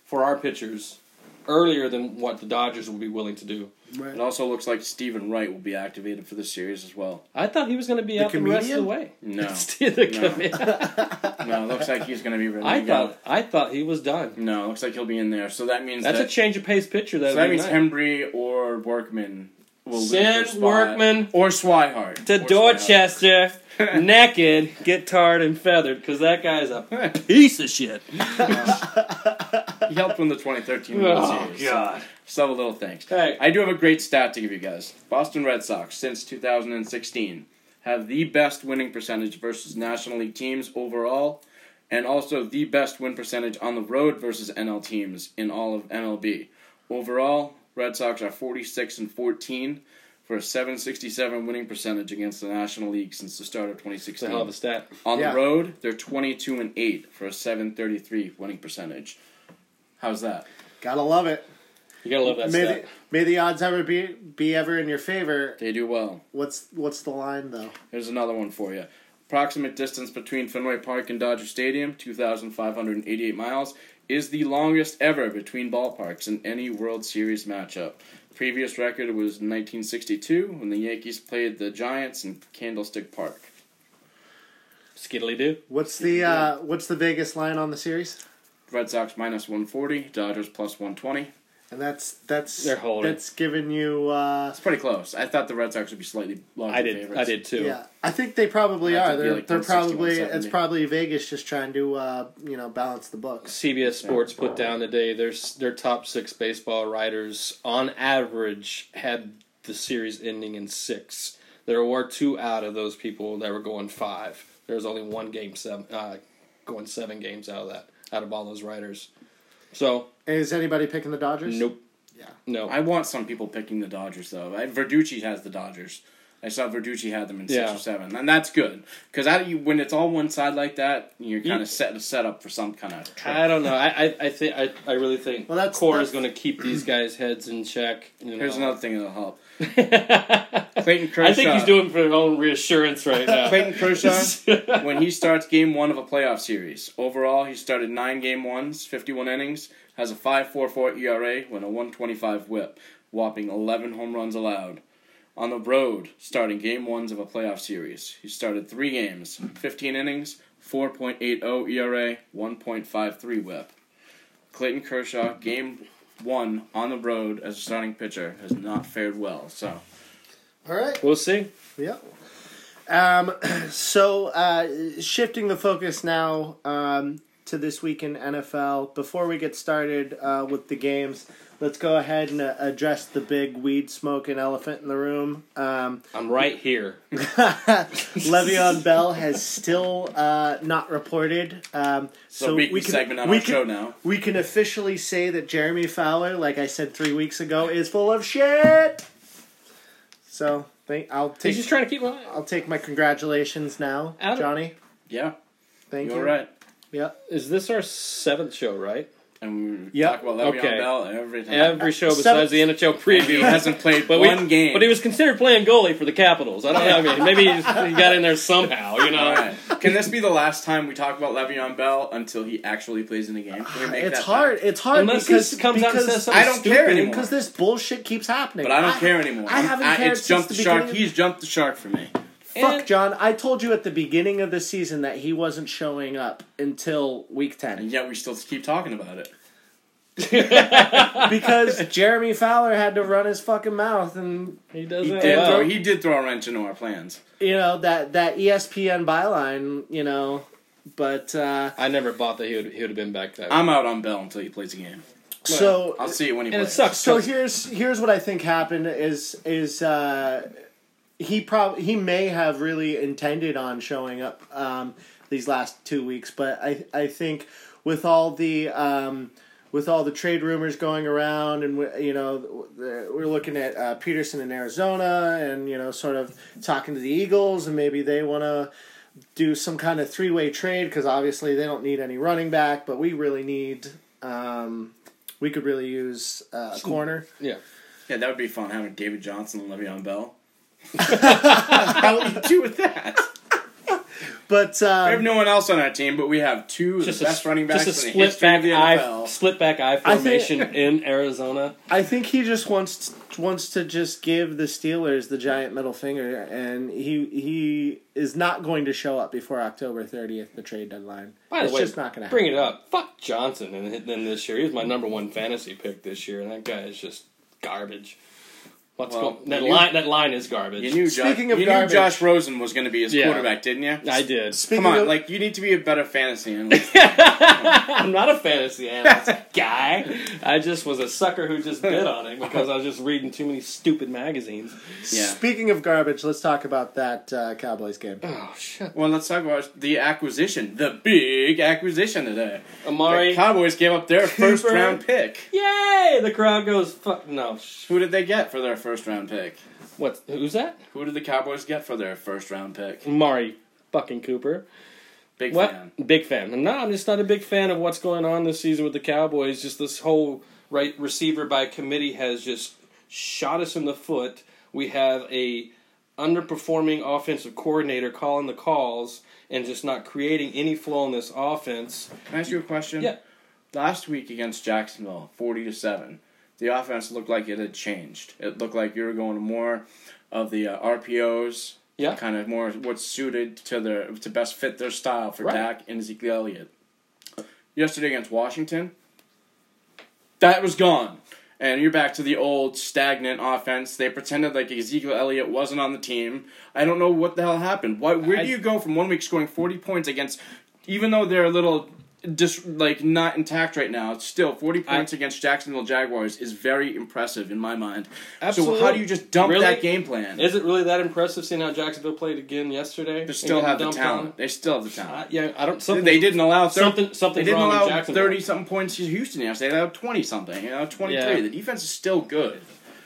for our pitchers earlier than what the Dodgers will be willing to do. It also looks like Steven Wright will be activated for the series as well. I thought he was going to be The out the rest of the way. No, the No. no, it looks like he's going to be ready. I to go. thought I thought he was done. No, it looks like he'll be in there. So that means That's that, a change of pace pitcher. That so that means Hembree or Workman will lose Send. Workman or Swihart to Or Dorchester, naked, get tarred and feathered, because that guy's a piece of shit. Swihart. He helped win the 2013 World Oh Series. God! So little things. Hey, I do have a great stat to give you guys. Boston Red Sox since 2016 have the best winning percentage versus National League teams overall, and also the best win percentage on the road versus NL teams in all of MLB. Overall, Red Sox are 46 and 14 for a 767 winning percentage against the National League since the start of it's a hell of 2016. a stat. On Yeah. the road, they're 22 and 8 for a 733 winning percentage. How's that? Gotta love it. You gotta love that May stat. the, may the odds ever be be ever in your favor. They do well. What's what's the line though? Here's another one for you. Approximate distance between Fenway Park and Dodger Stadium, 2,588 miles, is the longest ever between ballparks in any World Series matchup. Previous record was 1962 when the Yankees played the Giants in Candlestick Park. Skiddly do. What's the uh, what's the Vegas line on the series? Red Sox minus 140, Dodgers plus 120. And that's that's They're holding. that's giving you uh, That's pretty close. I thought the Red Sox would be slightly larger I did. favorites. I did too. yeah. I think they probably I are. think They're like they're 160, probably it's 170. probably Vegas just trying to uh, you know balance the books. CBS Sports put down today their their top six baseball writers on average had the series ending in six. There were two out of those people that were going five. There was only one game seven, uh, going seven games out of that out of all those writers. So Is anybody picking the Dodgers? nope, Yeah. no. I want some people picking the Dodgers though. I, Verducci has the Dodgers. I saw Verducci had them in six Yeah. or seven, and that's good because when it's all one side like that, you're kind of set set up for some kind of. I don't know. I I, I think I, I really think Well, that's- Cora that's- is going to keep these guys' heads in check. You know. Here's another thing that'll help. I Clayton Kershaw. I think he's doing it for his own reassurance right now. Clayton Kershaw when he starts game one of a playoff series. Overall, he started nine game ones, 51 innings, has a 5.44 ERA, with a 125 WHIP, whopping 11 home runs allowed. On the road, starting game ones of a playoff series, he started three games, 15 innings, 4.80 ERA, 1.53 WHIP. Clayton Kershaw, game one on the road as a starting pitcher, has not fared well. So All right. we'll see. Yeah. Um, so uh, shifting the focus now um, to this week in NFL. Before we get started uh, with the games, let's go ahead and uh, address the big weed smoking elephant in the room. Um, I'm right here. Le'Veon Bell has still uh, not reported. Um, So, weekly we can, segment on we can, show now. We can officially say that Jeremy Fowler, like I said three weeks ago, is full of shit. So thank, I'll take. He's just trying to keep my. I'll take my congratulations now, of- Johnny. Yeah, Thank you're you. right. Yeah. Is this our seventh show, right? And we Yep. talk about Le'Veon Okay. Bell every time. Every show Seven- besides the NHL he preview. hasn't played But we- one game. But he was considered playing goalie for the Capitals. I don't know. I mean, maybe he's, he got in there somehow. You know. All right. Can this be the last time we talk about Le'Veon Bell until he actually plays in a game? Can we make It's that hard. pact? It's hard Unless because he comes out and because, says something I don't care anymore. because this bullshit keeps happening. But I don't care anymore. I haven't I, cared It's since jumped the the shark. beginning. He's jumped the shark for me. Fuck, And- John. I told you at the beginning of the season that he wasn't showing up until week 10. And ten. yet we still keep talking about it. because Jeremy Fowler had to run his fucking mouth, and he does He did, well. throw, he did throw a wrench into our plans. you know that that ESPN byline, you know, but uh, I never bought that he would he would have been back that. I'm out on Bell until he plays a game. so I'll see you when he and it plays. sucks. So 'cause- here's here's what I think happened is is uh, he prob he may have really intended on showing up um, these last two weeks, but I I think with all the um, with all the trade rumors going around, and you know we're looking at uh, Peterson in Arizona, and you know sort of talking to the Eagles, and maybe they want to do some kind of three way trade because obviously they don't need any running back, but we really need. Um, we could really use uh, a corner. yeah. Yeah, that would be fun having David Johnson and Le'Veon Bell. How would you do with that? But We have um, no one else on our team, but we have two of Just the a, best running backs just a in the split history back of the eye, NFL. split back eye I think- formation in Arizona. I think he just wants wants to just give the Steelers the giant middle finger, and he he is not going to show up before October thirtieth, the trade deadline. By the it's way, just not going to bring happen. it up. Fuck Johnson, and then this year he was my number one fantasy pick this year, and that guy is just garbage. What's Well, going? That you- line, that line is garbage. You knew, Josh, Speaking of you garbage- knew Josh Rosen was going to be his Yeah. quarterback, didn't you? I did. Speaking Come on, of, like you need to be a better fantasy analyst. I'm not a fantasy analyst guy. I just was a sucker who just bit on it because I was just reading too many stupid magazines. yeah. speaking of garbage, let's talk about that uh, Cowboys game. Oh shit! Well, let's talk about the acquisition, the big acquisition today. Amari, The Cowboys gave up their first Cooper. round pick. yay! The crowd goes fuck no. Who did they get for their first round pick? What? Who's that? Who did the Cowboys get for their first round pick? Amari fucking Cooper. Big What? fan. Big fan. No, I'm just not a big fan of what's going on this season with the Cowboys. Just this whole right receiver by committee has just shot us in the foot. We have a underperforming offensive coordinator calling the calls and just not creating any flow in this offense. Can I ask you a question? Yeah. Last week against Jacksonville, forty to seven, the offense looked like it had changed. It looked like you were going to more of the uh, RPOs. Yeah. Kind of more what's suited to their to best fit their style for Right. Dak and Ezekiel Elliott. Yesterday against Washington, that was gone. And you're back to the old stagnant offense. They pretended like Ezekiel Elliott wasn't on the team. I don't know what the hell happened. Why, where do you go from one week scoring 40 points against, even though they're a little just like not intact right now, it's still 40 points against Jacksonville Jaguars is very impressive in my mind. Absolutely. So how do you just dump Really? that game plan? Is it really that impressive seeing how Jacksonville played again yesterday? they still have the dumped on? talent. They still have the Uh, talent. yeah, I don't. Something, They didn't allow thir- something. They didn't allow thirty something points to Houston yesterday. They allowed twenty something. You know, twenty three. Yeah. The defense is still good.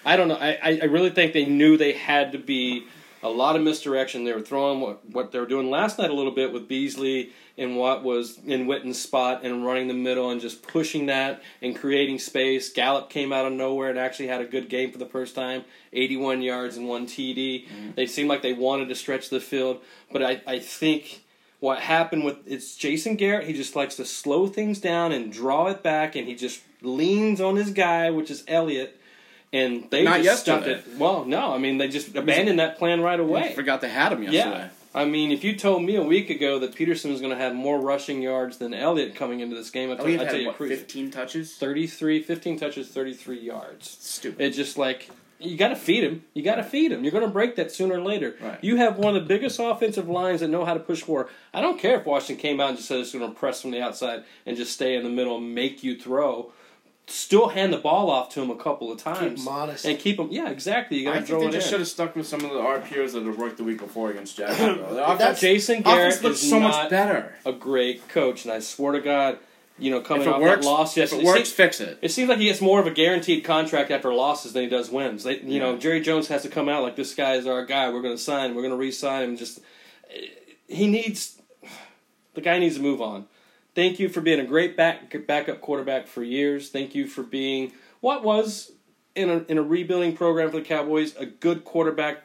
I don't know. I, I, I really think they knew they had to be a lot of misdirection. They were throwing what, what they were doing last night a little bit with Beasley in what was in Witten's spot and running the middle and just pushing that and creating space. Gallup came out of nowhere and actually had a good game for the first time 81 yards and one TD. Mm-hmm. They seemed like they wanted to stretch the field, but I, I think. What happened with it's Jason Garrett? He just likes to slow things down and draw it back, and he just leans on his guy, which is Elliott, and they Not just stuffed yesterday. it. Well, no, I mean they just abandoned that plan right away. I forgot they had him yesterday. Yeah, I mean if you told me a week ago that Peterson was going to have more rushing yards than Elliott coming into this game, I'd, Elliott I'd tell you what, crazy. fifteen touches. 33, 15 touches, thirty three yards. Stupid. It's just like you got to feed him. You got to feed him. You're going to break that sooner or later. Right. You have one of the biggest offensive lines that know how to push forward. I don't care if Washington came out and just said it's going to press from the outside and just stay in the middle and make you throw. Still hand the ball off to him a couple of times. Keep 'em honest. And keep him. Yeah, exactly. You got I to throw think they it just in. should have stuck with some of the RPOs that have worked the week before against Jacksonville. The offense, That's- Jason Garrett offense looks is so not much better. a great coach, and I swear to God, you know, coming If it off works, that loss if yesterday, it works, seems, fix it. it seems like he gets more of a guaranteed contract after losses than he does wins. They, you know, Jerry Jones has to come out like this guy is our guy. We're going to sign. We're going to re-sign him. Just eh, he needs the guy needs to move on. Thank you for being a great back backup quarterback for years. Thank you for being what was in a in a rebuilding program for the Cowboys a good quarterback.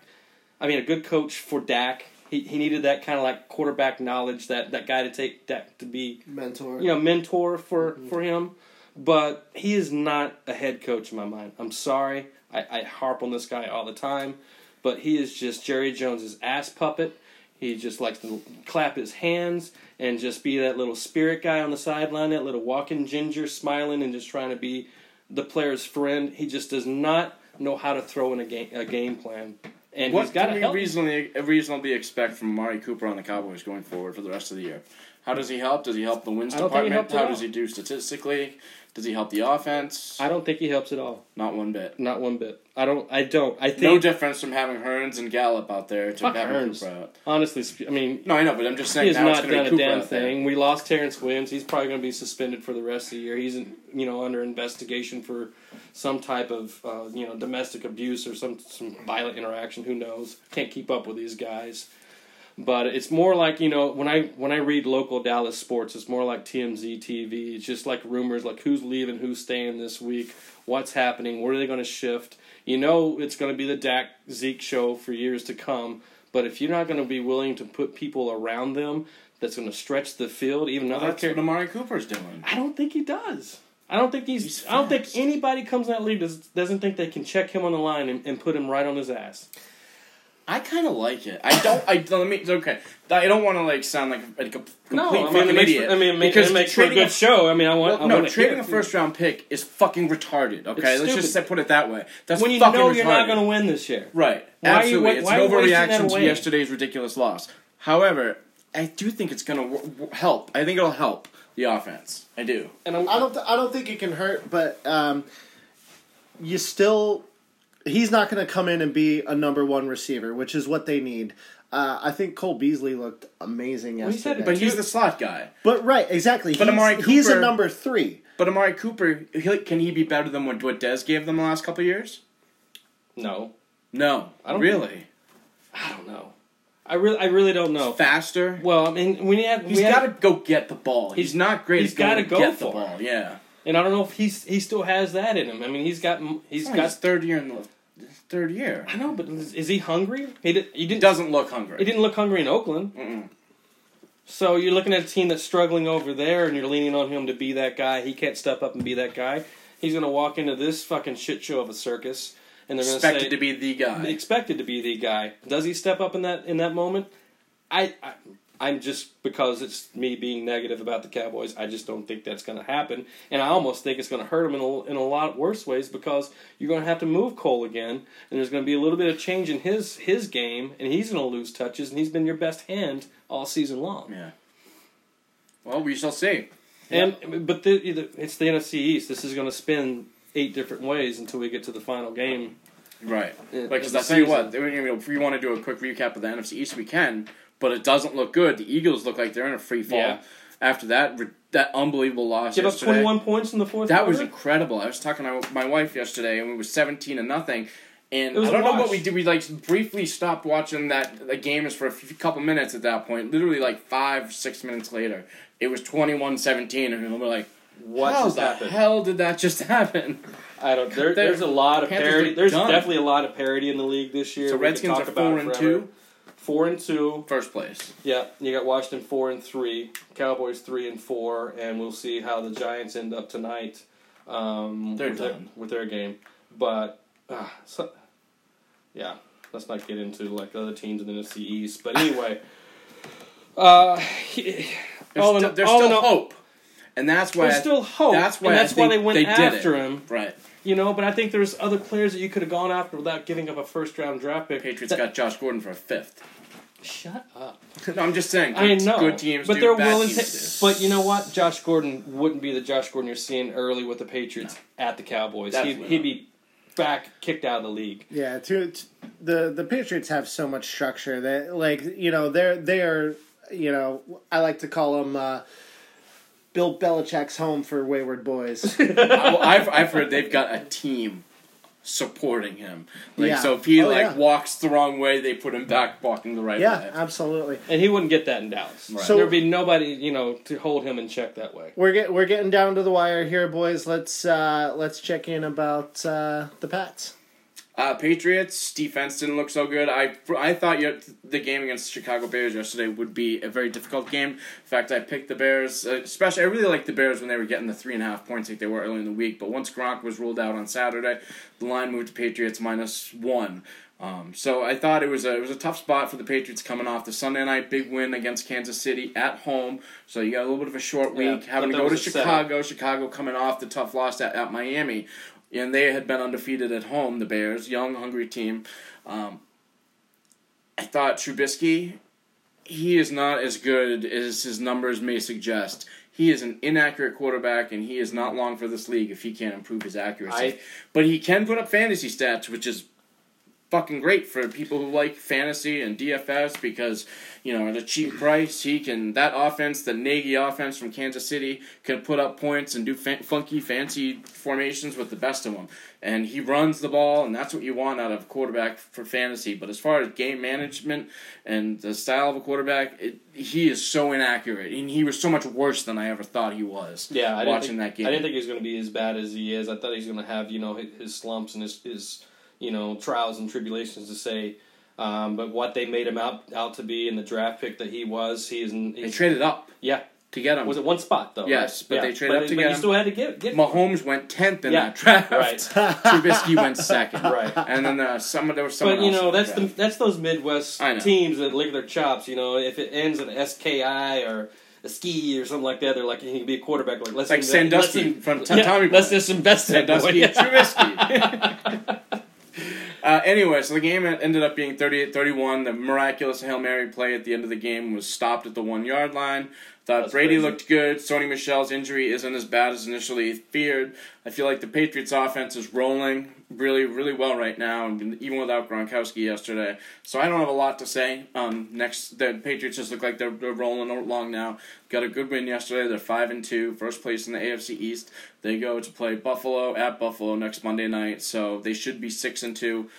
I mean, a good coach for Dak. He he needed that kind of like quarterback knowledge that that guy to take Dak to be mentor. you know mentor for mm-hmm. for him. But he is not a head coach in my mind. I'm sorry. I, I harp on this guy all the time, but he is just Jerry Jones's ass puppet. He just likes to clap his hands and just be that little spirit guy on the sideline, that little walking ginger, smiling and just trying to be the player's friend. He just does not know how to throw in a game a game plan. And what he's got can to we help. reasonably reasonably expect from Amari Cooper on the Cowboys going forward for the rest of the year? How does he help? Does he help the wins I don't think he department? How does he do statistically? Does he help the offense? I don't think he helps at all. Not one bit. Not one bit. I don't. I don't. I think No difference from having Hurns and Gallup out there to Fuck having Hurns. Cooper out. honestly. I mean, No, I know, but I'm just saying has now it's not done a damn thing. We lost Terrance Williams. He's probably going to be suspended for the rest of the year. He's in, you know under investigation for some type of uh, you know domestic abuse or some some violent interaction. Who knows? Can't keep up with these guys. But it's more like you know when I when I read local Dallas sports, it's more like TMZ TV. It's just like rumors, like who's leaving, who's staying this week, what's happening, where are they going to shift. You know it's going to be the Dak Zeke show for years to come. But if you're not going to be willing to put people around them that's going to stretch the field, even Well, though that's what Amari Cooper's doing. I don't think he does. I don't think he's. He's I don't think anybody comes in that league does, doesn't think they can check him on the line and, and put him right on his ass. I kind of like it. I don't. I let me. Okay, I don't want to like sound like a, a complete No, I mean, fucking it makes, idiot. I mean, it because it makes for a trading good show. I mean, I want. Well, I no, want to trading a first round pick is fucking retarded. Okay, It's let's just put it that way. That's when you fucking know retarded. you're not going to win this year. Right. Why are you Absolutely. it's why an are you wasting overreaction to away? yesterday's ridiculous loss. However, I do think it's going to w- w- help. I think it'll help the offense. I do. And I'm, I don't. Th- I don't think it can hurt, but um, you still. He's not going to come in and be a number one receiver, which is what they need. Uh, I think Cole Beasley looked amazing he said- yesterday. But he's the slot guy. But right, exactly. But he's, Amari he's a number three. But Amari Cooper, he, can he be better than what, what Dez gave them the last couple of years? no, No. I don't really. I don't know. I really, I really don't know. Faster. Well, I mean, when you have, He's we have- got to go get the ball. He's, He's- not great. He's gotta to go get for the it. ball. Yeah. And I don't know if he's he still has that in him. I mean, he's got he's oh, He's got. third year in the third year. I know, but is, is he hungry? He did. He didn't. doesn't look hungry. He didn't look hungry in Oakland. Mm-mm. So you're looking at a team that's struggling over there, and you're leaning on him to be that guy. He can't step up and be that guy. He's going to walk into this fucking shit show of a circus, and they're going to Expected say to be the guy. expected to be the guy. Does he step up in that in that moment? I, I I'm just because it's me being negative about the Cowboys. I just don't think that's going to happen, and I almost think it's going to hurt them in a, in a lot worse ways because you're going to have to move Cole again, and there's going to be a little bit of change in his his game, and he's going to lose touches, and he's been your best hand all season long. Yeah. Well, we shall see. And but the, it's the NFC East. This is going to spin eight different ways until we get to the final game. Right. Because in I tell you what, you know, if we want to do a quick recap of the NFC East, we can. But it doesn't look good. The Eagles look like they're in a free fall. Yeah. After that, that unbelievable loss Give up 21 points in the fourth. That was incredible. I was talking to my wife yesterday, and we were seventeen and nothing. And I don't know what we did. We like briefly stopped watching that the games for a few, couple minutes at that point. Literally like five, six minutes later, it was 21-17, and we're like, What "How just the happened? hell did that just happen?" I don't. There, there's a lot of Panthers parity. There's done. definitely a lot of parity in the league this year. So Redskins are four and forever. two, Four and two. first place. Yeah, you got Washington four and three. Cowboys three and four, and we'll see how the Giants end up tonight. Um, They're with their, done. with their game, but uh, so, yeah, let's not get into like the other teams in the NFC East. But anyway, uh, There's, all in, still, there's all still all, hope, and that's why There's I- still hope. That's why and I that's why they went they after him. right. You know, but I think there's other players that you could have gone after without giving up a first round draft pick. Patriots That- got Josh Gordon for a fifth. Shut up. No, I'm just saying. I know, good teams, but do, they're bad willing teams to. But you know what? Josh Gordon wouldn't be the Josh Gordon you're seeing early with the Patriots at the Cowboys. He'd, he'd be back kicked out of the league. Yeah, to, to the the Patriots have so much structure that like you know they're they are you know I like to call them uh, Bill Belichick's home for wayward boys. I- I've I've heard they've got a team supporting him. Like Yeah. so, if he Oh, like yeah. walks the wrong way, they put him back walking the right yeah, way. absolutely. And he wouldn't get that in Dallas. Right. So- There'd be nobody, you know, to hold him in check that way. We're get we're getting down to the wire here, boys. Let's uh, let's check in about uh, the Pats. Uh, Patriots defense didn't look so good. I I thought the game against Chicago Bears yesterday would be a very difficult game. In fact, I picked the Bears. Uh, especially, I really liked the Bears when they were getting the three and a half points like they were early in the week. But once Gronk was ruled out on Saturday, the line moved to Patriots minus one, Um, so I thought it was a it was a tough spot for the Patriots coming off the Sunday night big win against Kansas City at home. So you got a little bit of a short Yeah, week, having to go to a setup. Chicago. Chicago coming off the tough loss at, at Miami, and they had been undefeated at home. The Bears, young hungry team. Um, I thought Trubisky, he is not as good as his numbers may suggest. He is an inaccurate quarterback, and he is not long for this league if he can't improve his accuracy. I- but he can put up fantasy stats, which is fucking great for people who like fantasy and DFS because you know at a cheap price he can that offense, the Nagy offense from Kansas City, can put up points and do fa- funky, fancy formations with the best of them. And he runs the ball, and that's what you want out of a quarterback for fantasy. But as far as game management and the style of a quarterback, it, he is so inaccurate, and he was so much worse than I ever thought he was. Yeah, I watching think, that game. I didn't think he was going to be as bad as he is. I thought he was going to have you know his, his slumps and his, his you know trials and tribulations to say. Um, but what they made him out out to be in the draft pick that he was, he is. they traded up yeah, to get him. was it one spot though? Yes, right? but Yeah. they traded up but, to but get you him. still had to get get. Mahomes went tenth in Yeah, that draft. right. Trubisky went second. Right. And then uh, some there was someone But you know that's the that's those Midwest teams that lick their chops. You know, if it ends in SKI or a ski or something like that, they're like he can be a quarterback. Like let's like invest- Sandusky let's- from T- yeah, Tommy. let's just invest in that boy. Sandusky Trubisky. Uh, anyway, so the game ended up being 38-31. The miraculous Hail Mary play at the end of the game was stopped at the one-yard line. Thought That's Brady crazy. looked good. Sony Michel's injury isn't as bad as initially feared. I feel like the Patriots' offense is rolling really, really well right now, even without Gronkowski yesterday. So I don't have a lot to say. Um, next, the Patriots just look like they're, they're rolling along now. Got a good win yesterday. They're five and two, first place in the AFC East. They go to play Buffalo at Buffalo next Monday night, so they should be six and two.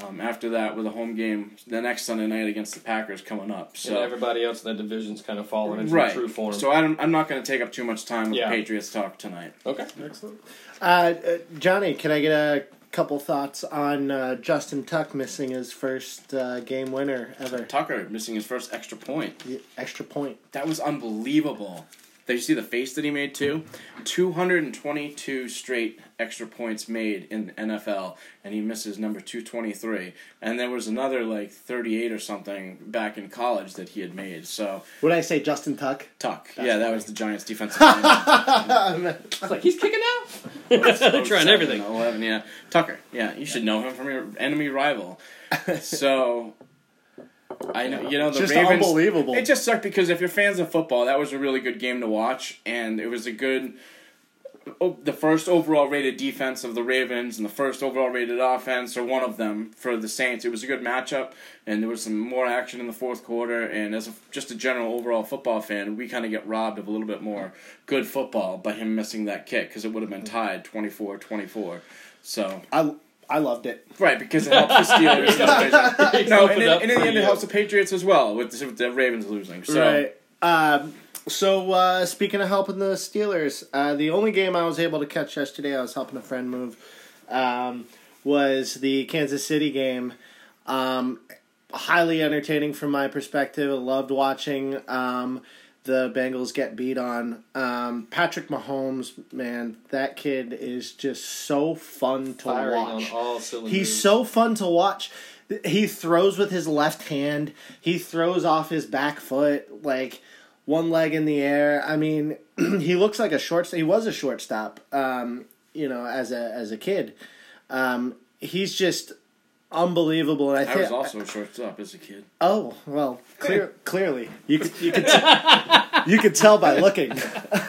Um, after that, with a home game the next Sunday night against the Packers coming up. and So everybody else in that division's kind of falling into right. true form. So I don't, I'm not going to take up too much time with Yeah. Patriots talk tonight. okay, Excellent. Uh, uh, Johnny, can I get a couple thoughts on uh, Justin Tuck missing his first uh, game winner ever? Tucker missing his first extra point. The Extra point. That was unbelievable. Did you see the face that he made too? 222 straight extra points made in the NFL, and he misses number 223. And there was another like 38 or something back in college that he had made. So Would I say Justin Tuck? Tuck, That's yeah, that funny. was the Giants' defensive lineman. it's like he's kicking out. They're trying everything. 11, yeah. Tucker, yeah, you should know him from your enemy rival. So, I know you know the just Ravens. unbelievable. It just sucked because if you're fans of football, that was a really good game to watch, and it was a good. Oh, the first overall rated defense of the Ravens and the first overall rated offense, or one of them for the Saints. It was a good matchup, and there was some more action in the fourth quarter. And as a, just a general overall football fan, we kind of get robbed of a little bit more good football by him missing that kick because it would have been tied 24-24. So I, I loved it. right because it helps the Steelers. no, and, Opened in, and in the for end, it helps the Patriots as well with the, with the Ravens losing. So Right. Um, so uh, speaking of helping the Steelers, uh, the only game I was able to catch yesterday, I was helping a friend move, um, was the Kansas City game. Um, highly entertaining from my perspective. I loved watching um, the Bengals get beat on. Um, Patrick Mahomes, man, that kid is just so fun to Firing watch. on all cylinders. He's so fun to watch. He throws with his left hand. He throws off his back foot, like one leg in the air. I mean, he looks like a short. He was a shortstop, um, you know, as a as a kid. Um, he's just unbelievable. And I I think was also a shortstop as a kid. Oh well, clear, clearly you could you could t- you could tell by looking.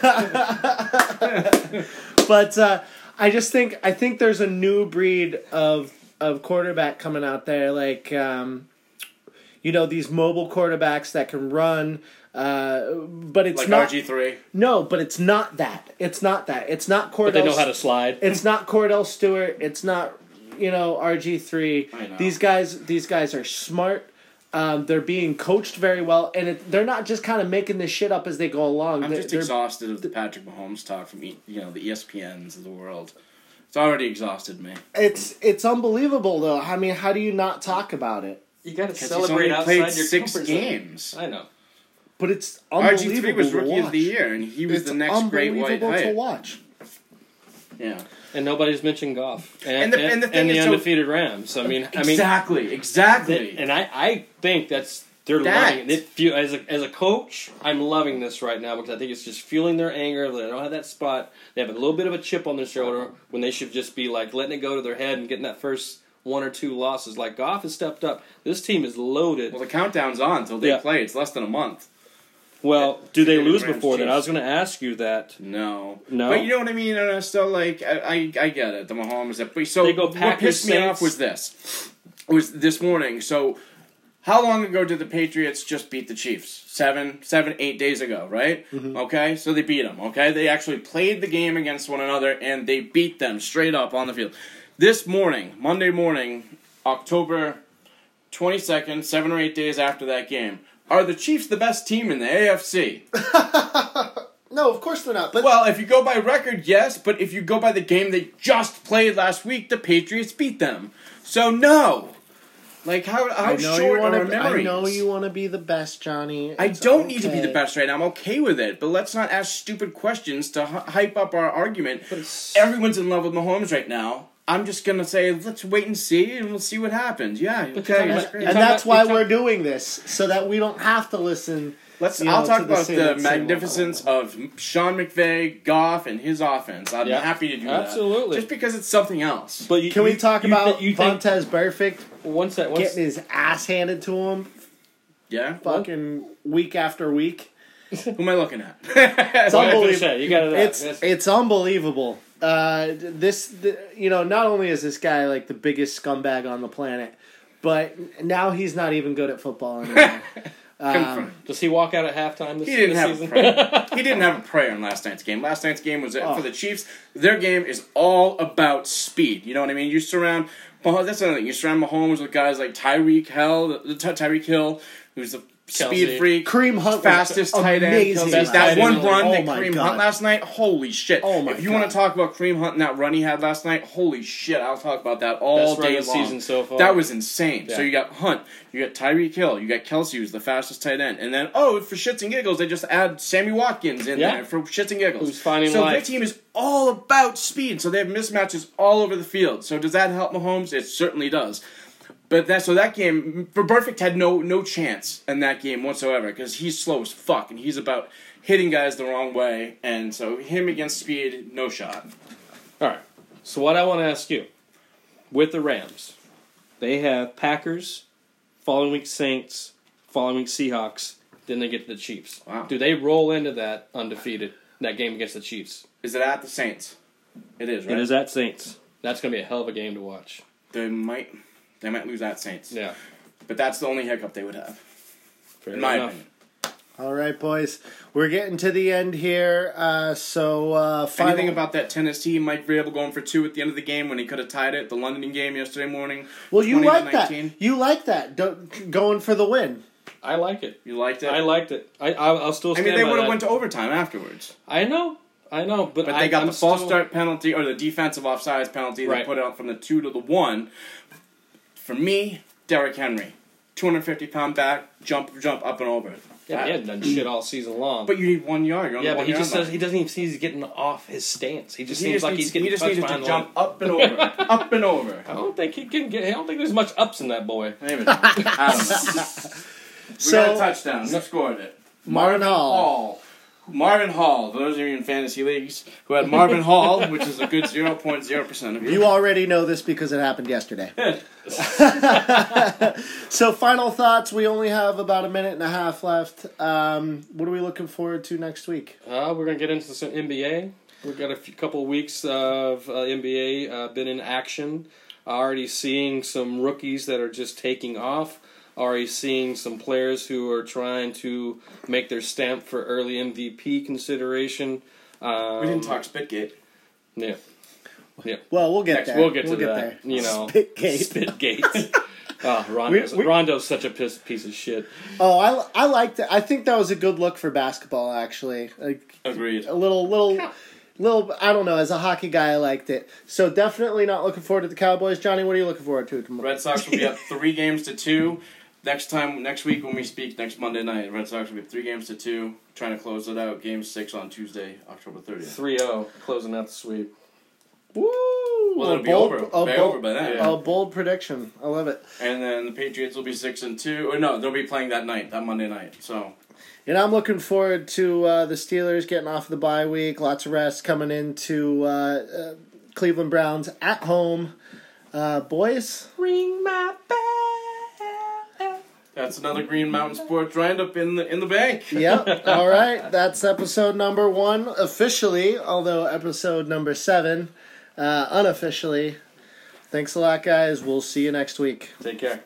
but uh, I just think I think there's a new breed of of quarterback coming out there, like um, you know these mobile quarterbacks that can run. Uh, but it's Like not RG three. no, but it's not that. It's not that. It's not Cordell. but they know how to slide. It's not Cordell Stewart. It's not you know RG three. These guys, these guys are smart. Um, they're being coached very well, and it, they're not just kind of making this shit up as they go along. I'm They're- just exhausted of the Patrick Mahomes talk from E- you know the ESPNs of the world. It's already exhausted me. it's it's unbelievable though. I mean, how do you not talk about it? You got to 'Cause he's celebrate only outside played your six comfort zone. games. I know. But it's unbelievable. RG unbelievable three was to rookie watch. of the year, and he was it's the next great white unbelievable to hype. watch. Yeah. and nobody's mentioned Goff and, And the- and, and the thing and the is, so- undefeated Rams. I mean, I mean, exactly, exactly. And I, I think that's they're That- loving it. it. As a as a coach, I'm loving this right now because I think it's just fueling their anger. They don't have that spot. They have a little bit of a chip on their shoulder when they should just be like letting it go to their head and getting that first one or two losses. Like Goff has stepped up. This team is loaded. well, the countdown's on until they Yeah. play. It's less than a month. Well, do they lose Rams before then? I was going to ask you that. No, No? But you know what I mean. And I still like. I, I, I get it. The Mahomes. But so They go what Packers, pissed me off was this. Was this morning. So how long ago did the Patriots just beat the Chiefs? Seven, seven, eight days ago, right? Mm-hmm. Okay, so they beat them. Okay, they actually played the game against one another and they beat them straight up on the field. This morning, Monday morning, October twenty second, seven or eight days after that game. Are the Chiefs the best team in the AFC? No, of course they're not. But Well, if you go by record, yes, but if you go by the game they just played last week, the Patriots beat them. So no. Like how how I know short you want are our to. I know you want to be the best, Johnny. I don't need to be the best right now. I'm okay with it, but let's not ask stupid questions to hy- hype up our argument. But Everyone's in love with Mahomes right now. I'm just gonna say let's wait and see, and we'll see what happens. Yeah, okay, you're that's talking great. about- And that's about- why you're talk- we're doing this, so that we don't have to listen. Let's. you I'll know, talk to the about same- the same magnificence of Sean McVay, Goff, and his offense. I'm Yeah, happy to do absolutely. that. Just because it's something else. But you, Can we talk you about thi- you think Vontaze Burfict one sec? One getting his ass handed to him, Yeah. fucking week after week? Who am I looking at? It's unbelievable. You got it. It's it's unbelievable. Uh, this, the, you know, not only is this guy like the biggest scumbag on the planet, but now he's not even good at football anymore. um, Does he walk out at halftime this, He didn't this have a season? prayer. he didn't have a prayer in last night's game. Last night's game was Oh. for the Chiefs. Their game is all about speed. You know what I mean? You surround. Well, that's another thing. You surround Mahomes with guys like Tyreek Hill, the, the Ty- Tyreek Hill, who's the Kelce. speed freak. Kareem Hunt, was fastest tight end. amazing. Best that tight one end. run Oh that my Kareem God. Hunt last night, holy shit! Oh my if you God. want to talk about Kareem Hunt and that run he had last night, holy shit! I'll talk about that all Best run day of the long. season so far. That was insane. Yeah. So you got Hunt, you got Tyreek Hill, you got Kelce, who's the fastest tight end, and then oh, for shits and giggles, they just add Sammy Watkins in Yeah. there for shits and giggles. Who's finding so life. their team is all about speed. So they have mismatches all over the field. So does that help Mahomes? It certainly does. But that so that game for Burfict had no no chance in that game whatsoever because he's slow as fuck and he's about hitting guys the wrong way and so him against speed no shot. All right. So what I want to ask you, with the Rams, they have Packers, following week Saints, following week Seahawks, then they get to the Chiefs. Wow. Do they roll into that undefeated that game against the Chiefs? Is it at the Saints? It is right. It is at Saints. That's going to be a hell of a game to watch. They might they might lose at Saints. Yeah. But that's the only hiccup they would have, Fair in my enough. opinion. All right, boys, we're getting to the end here. Uh, so uh, final, Anything about that Tennessee Mike Vrabel going for two at the end of the game when he could have tied it? The London game yesterday morning. Well, you 20 like that. 19? You like that. Don't, going for the win. I like it. You liked it. I liked it. I, I'll, I'll still I mean, they would have went to overtime afterwards. I know. I know. But, But I, they got I'm the false still- start penalty or the defensive offsides penalty. They put it out from the two to the one. For me, Derrick Henry, two hundred fifty pound back, jump, jump up and over. Yeah, he hadn't done shit all season long. But you need one yard. You're on yeah, the but one he just line. does. He doesn't even see he's getting off his stance. He just He seems just like needs, he's getting he just touched needed to jump line. up and over, up and over. I don't think he can get. I don't think there's much ups in that boy. Maybe. I don't know. We So- got a touchdown. Who scored it? Marvin Hall. Hall. Marvin Hall. For those of you in fantasy leagues who had Marvin Hall, which is a good zero point zero percent of you. You already know this because it happened yesterday. so, final thoughts. We only have about a minute and a half left. Um, what are we looking forward to next week? Uh, we're gonna get into some NBA. We've got a few, couple weeks of uh, NBA uh, been in action. Already seeing some rookies that are just taking off. Already seeing some players who are trying to make their stamp for early MVP consideration. Um, we didn't talk Spitgate. Yeah. Yeah. Well, we'll get Next, there. we'll get to get that. there. You know, Spitgate. Spitgate. oh, Rondo's, We- we- Rondo's such a piece, piece of shit. Oh, I, I liked it. I think that was a good look for basketball. Actually, like Agreed. a little little. Little, I don't know. As a hockey guy, I liked it. So definitely not looking forward to the Cowboys. Johnny, what are you looking forward to? tomorrow? Red Sox will be up three games to two. Next time, next week when we speak, next Monday night, Red Sox will be three games to two. Trying to close it out. Game six on Tuesday, October thirtieth. 3 0, closing out the sweep. Woo! Well, it'll be bold- over, a bold- over by then. A bold prediction. I love it. And then the Patriots will be six and two. Or no, they'll be playing that night, that Monday night. So And I'm looking forward to uh, the Steelers getting off the bye week. Lots of rest coming into uh, uh, Cleveland Browns at home. Uh, boys, Ring my bell. That's another Green Mountain Sports up in the in the bank. yep. All right. That's episode number one officially, although episode number seven uh, unofficially. Thanks a lot, guys. We'll see you next week. Take care.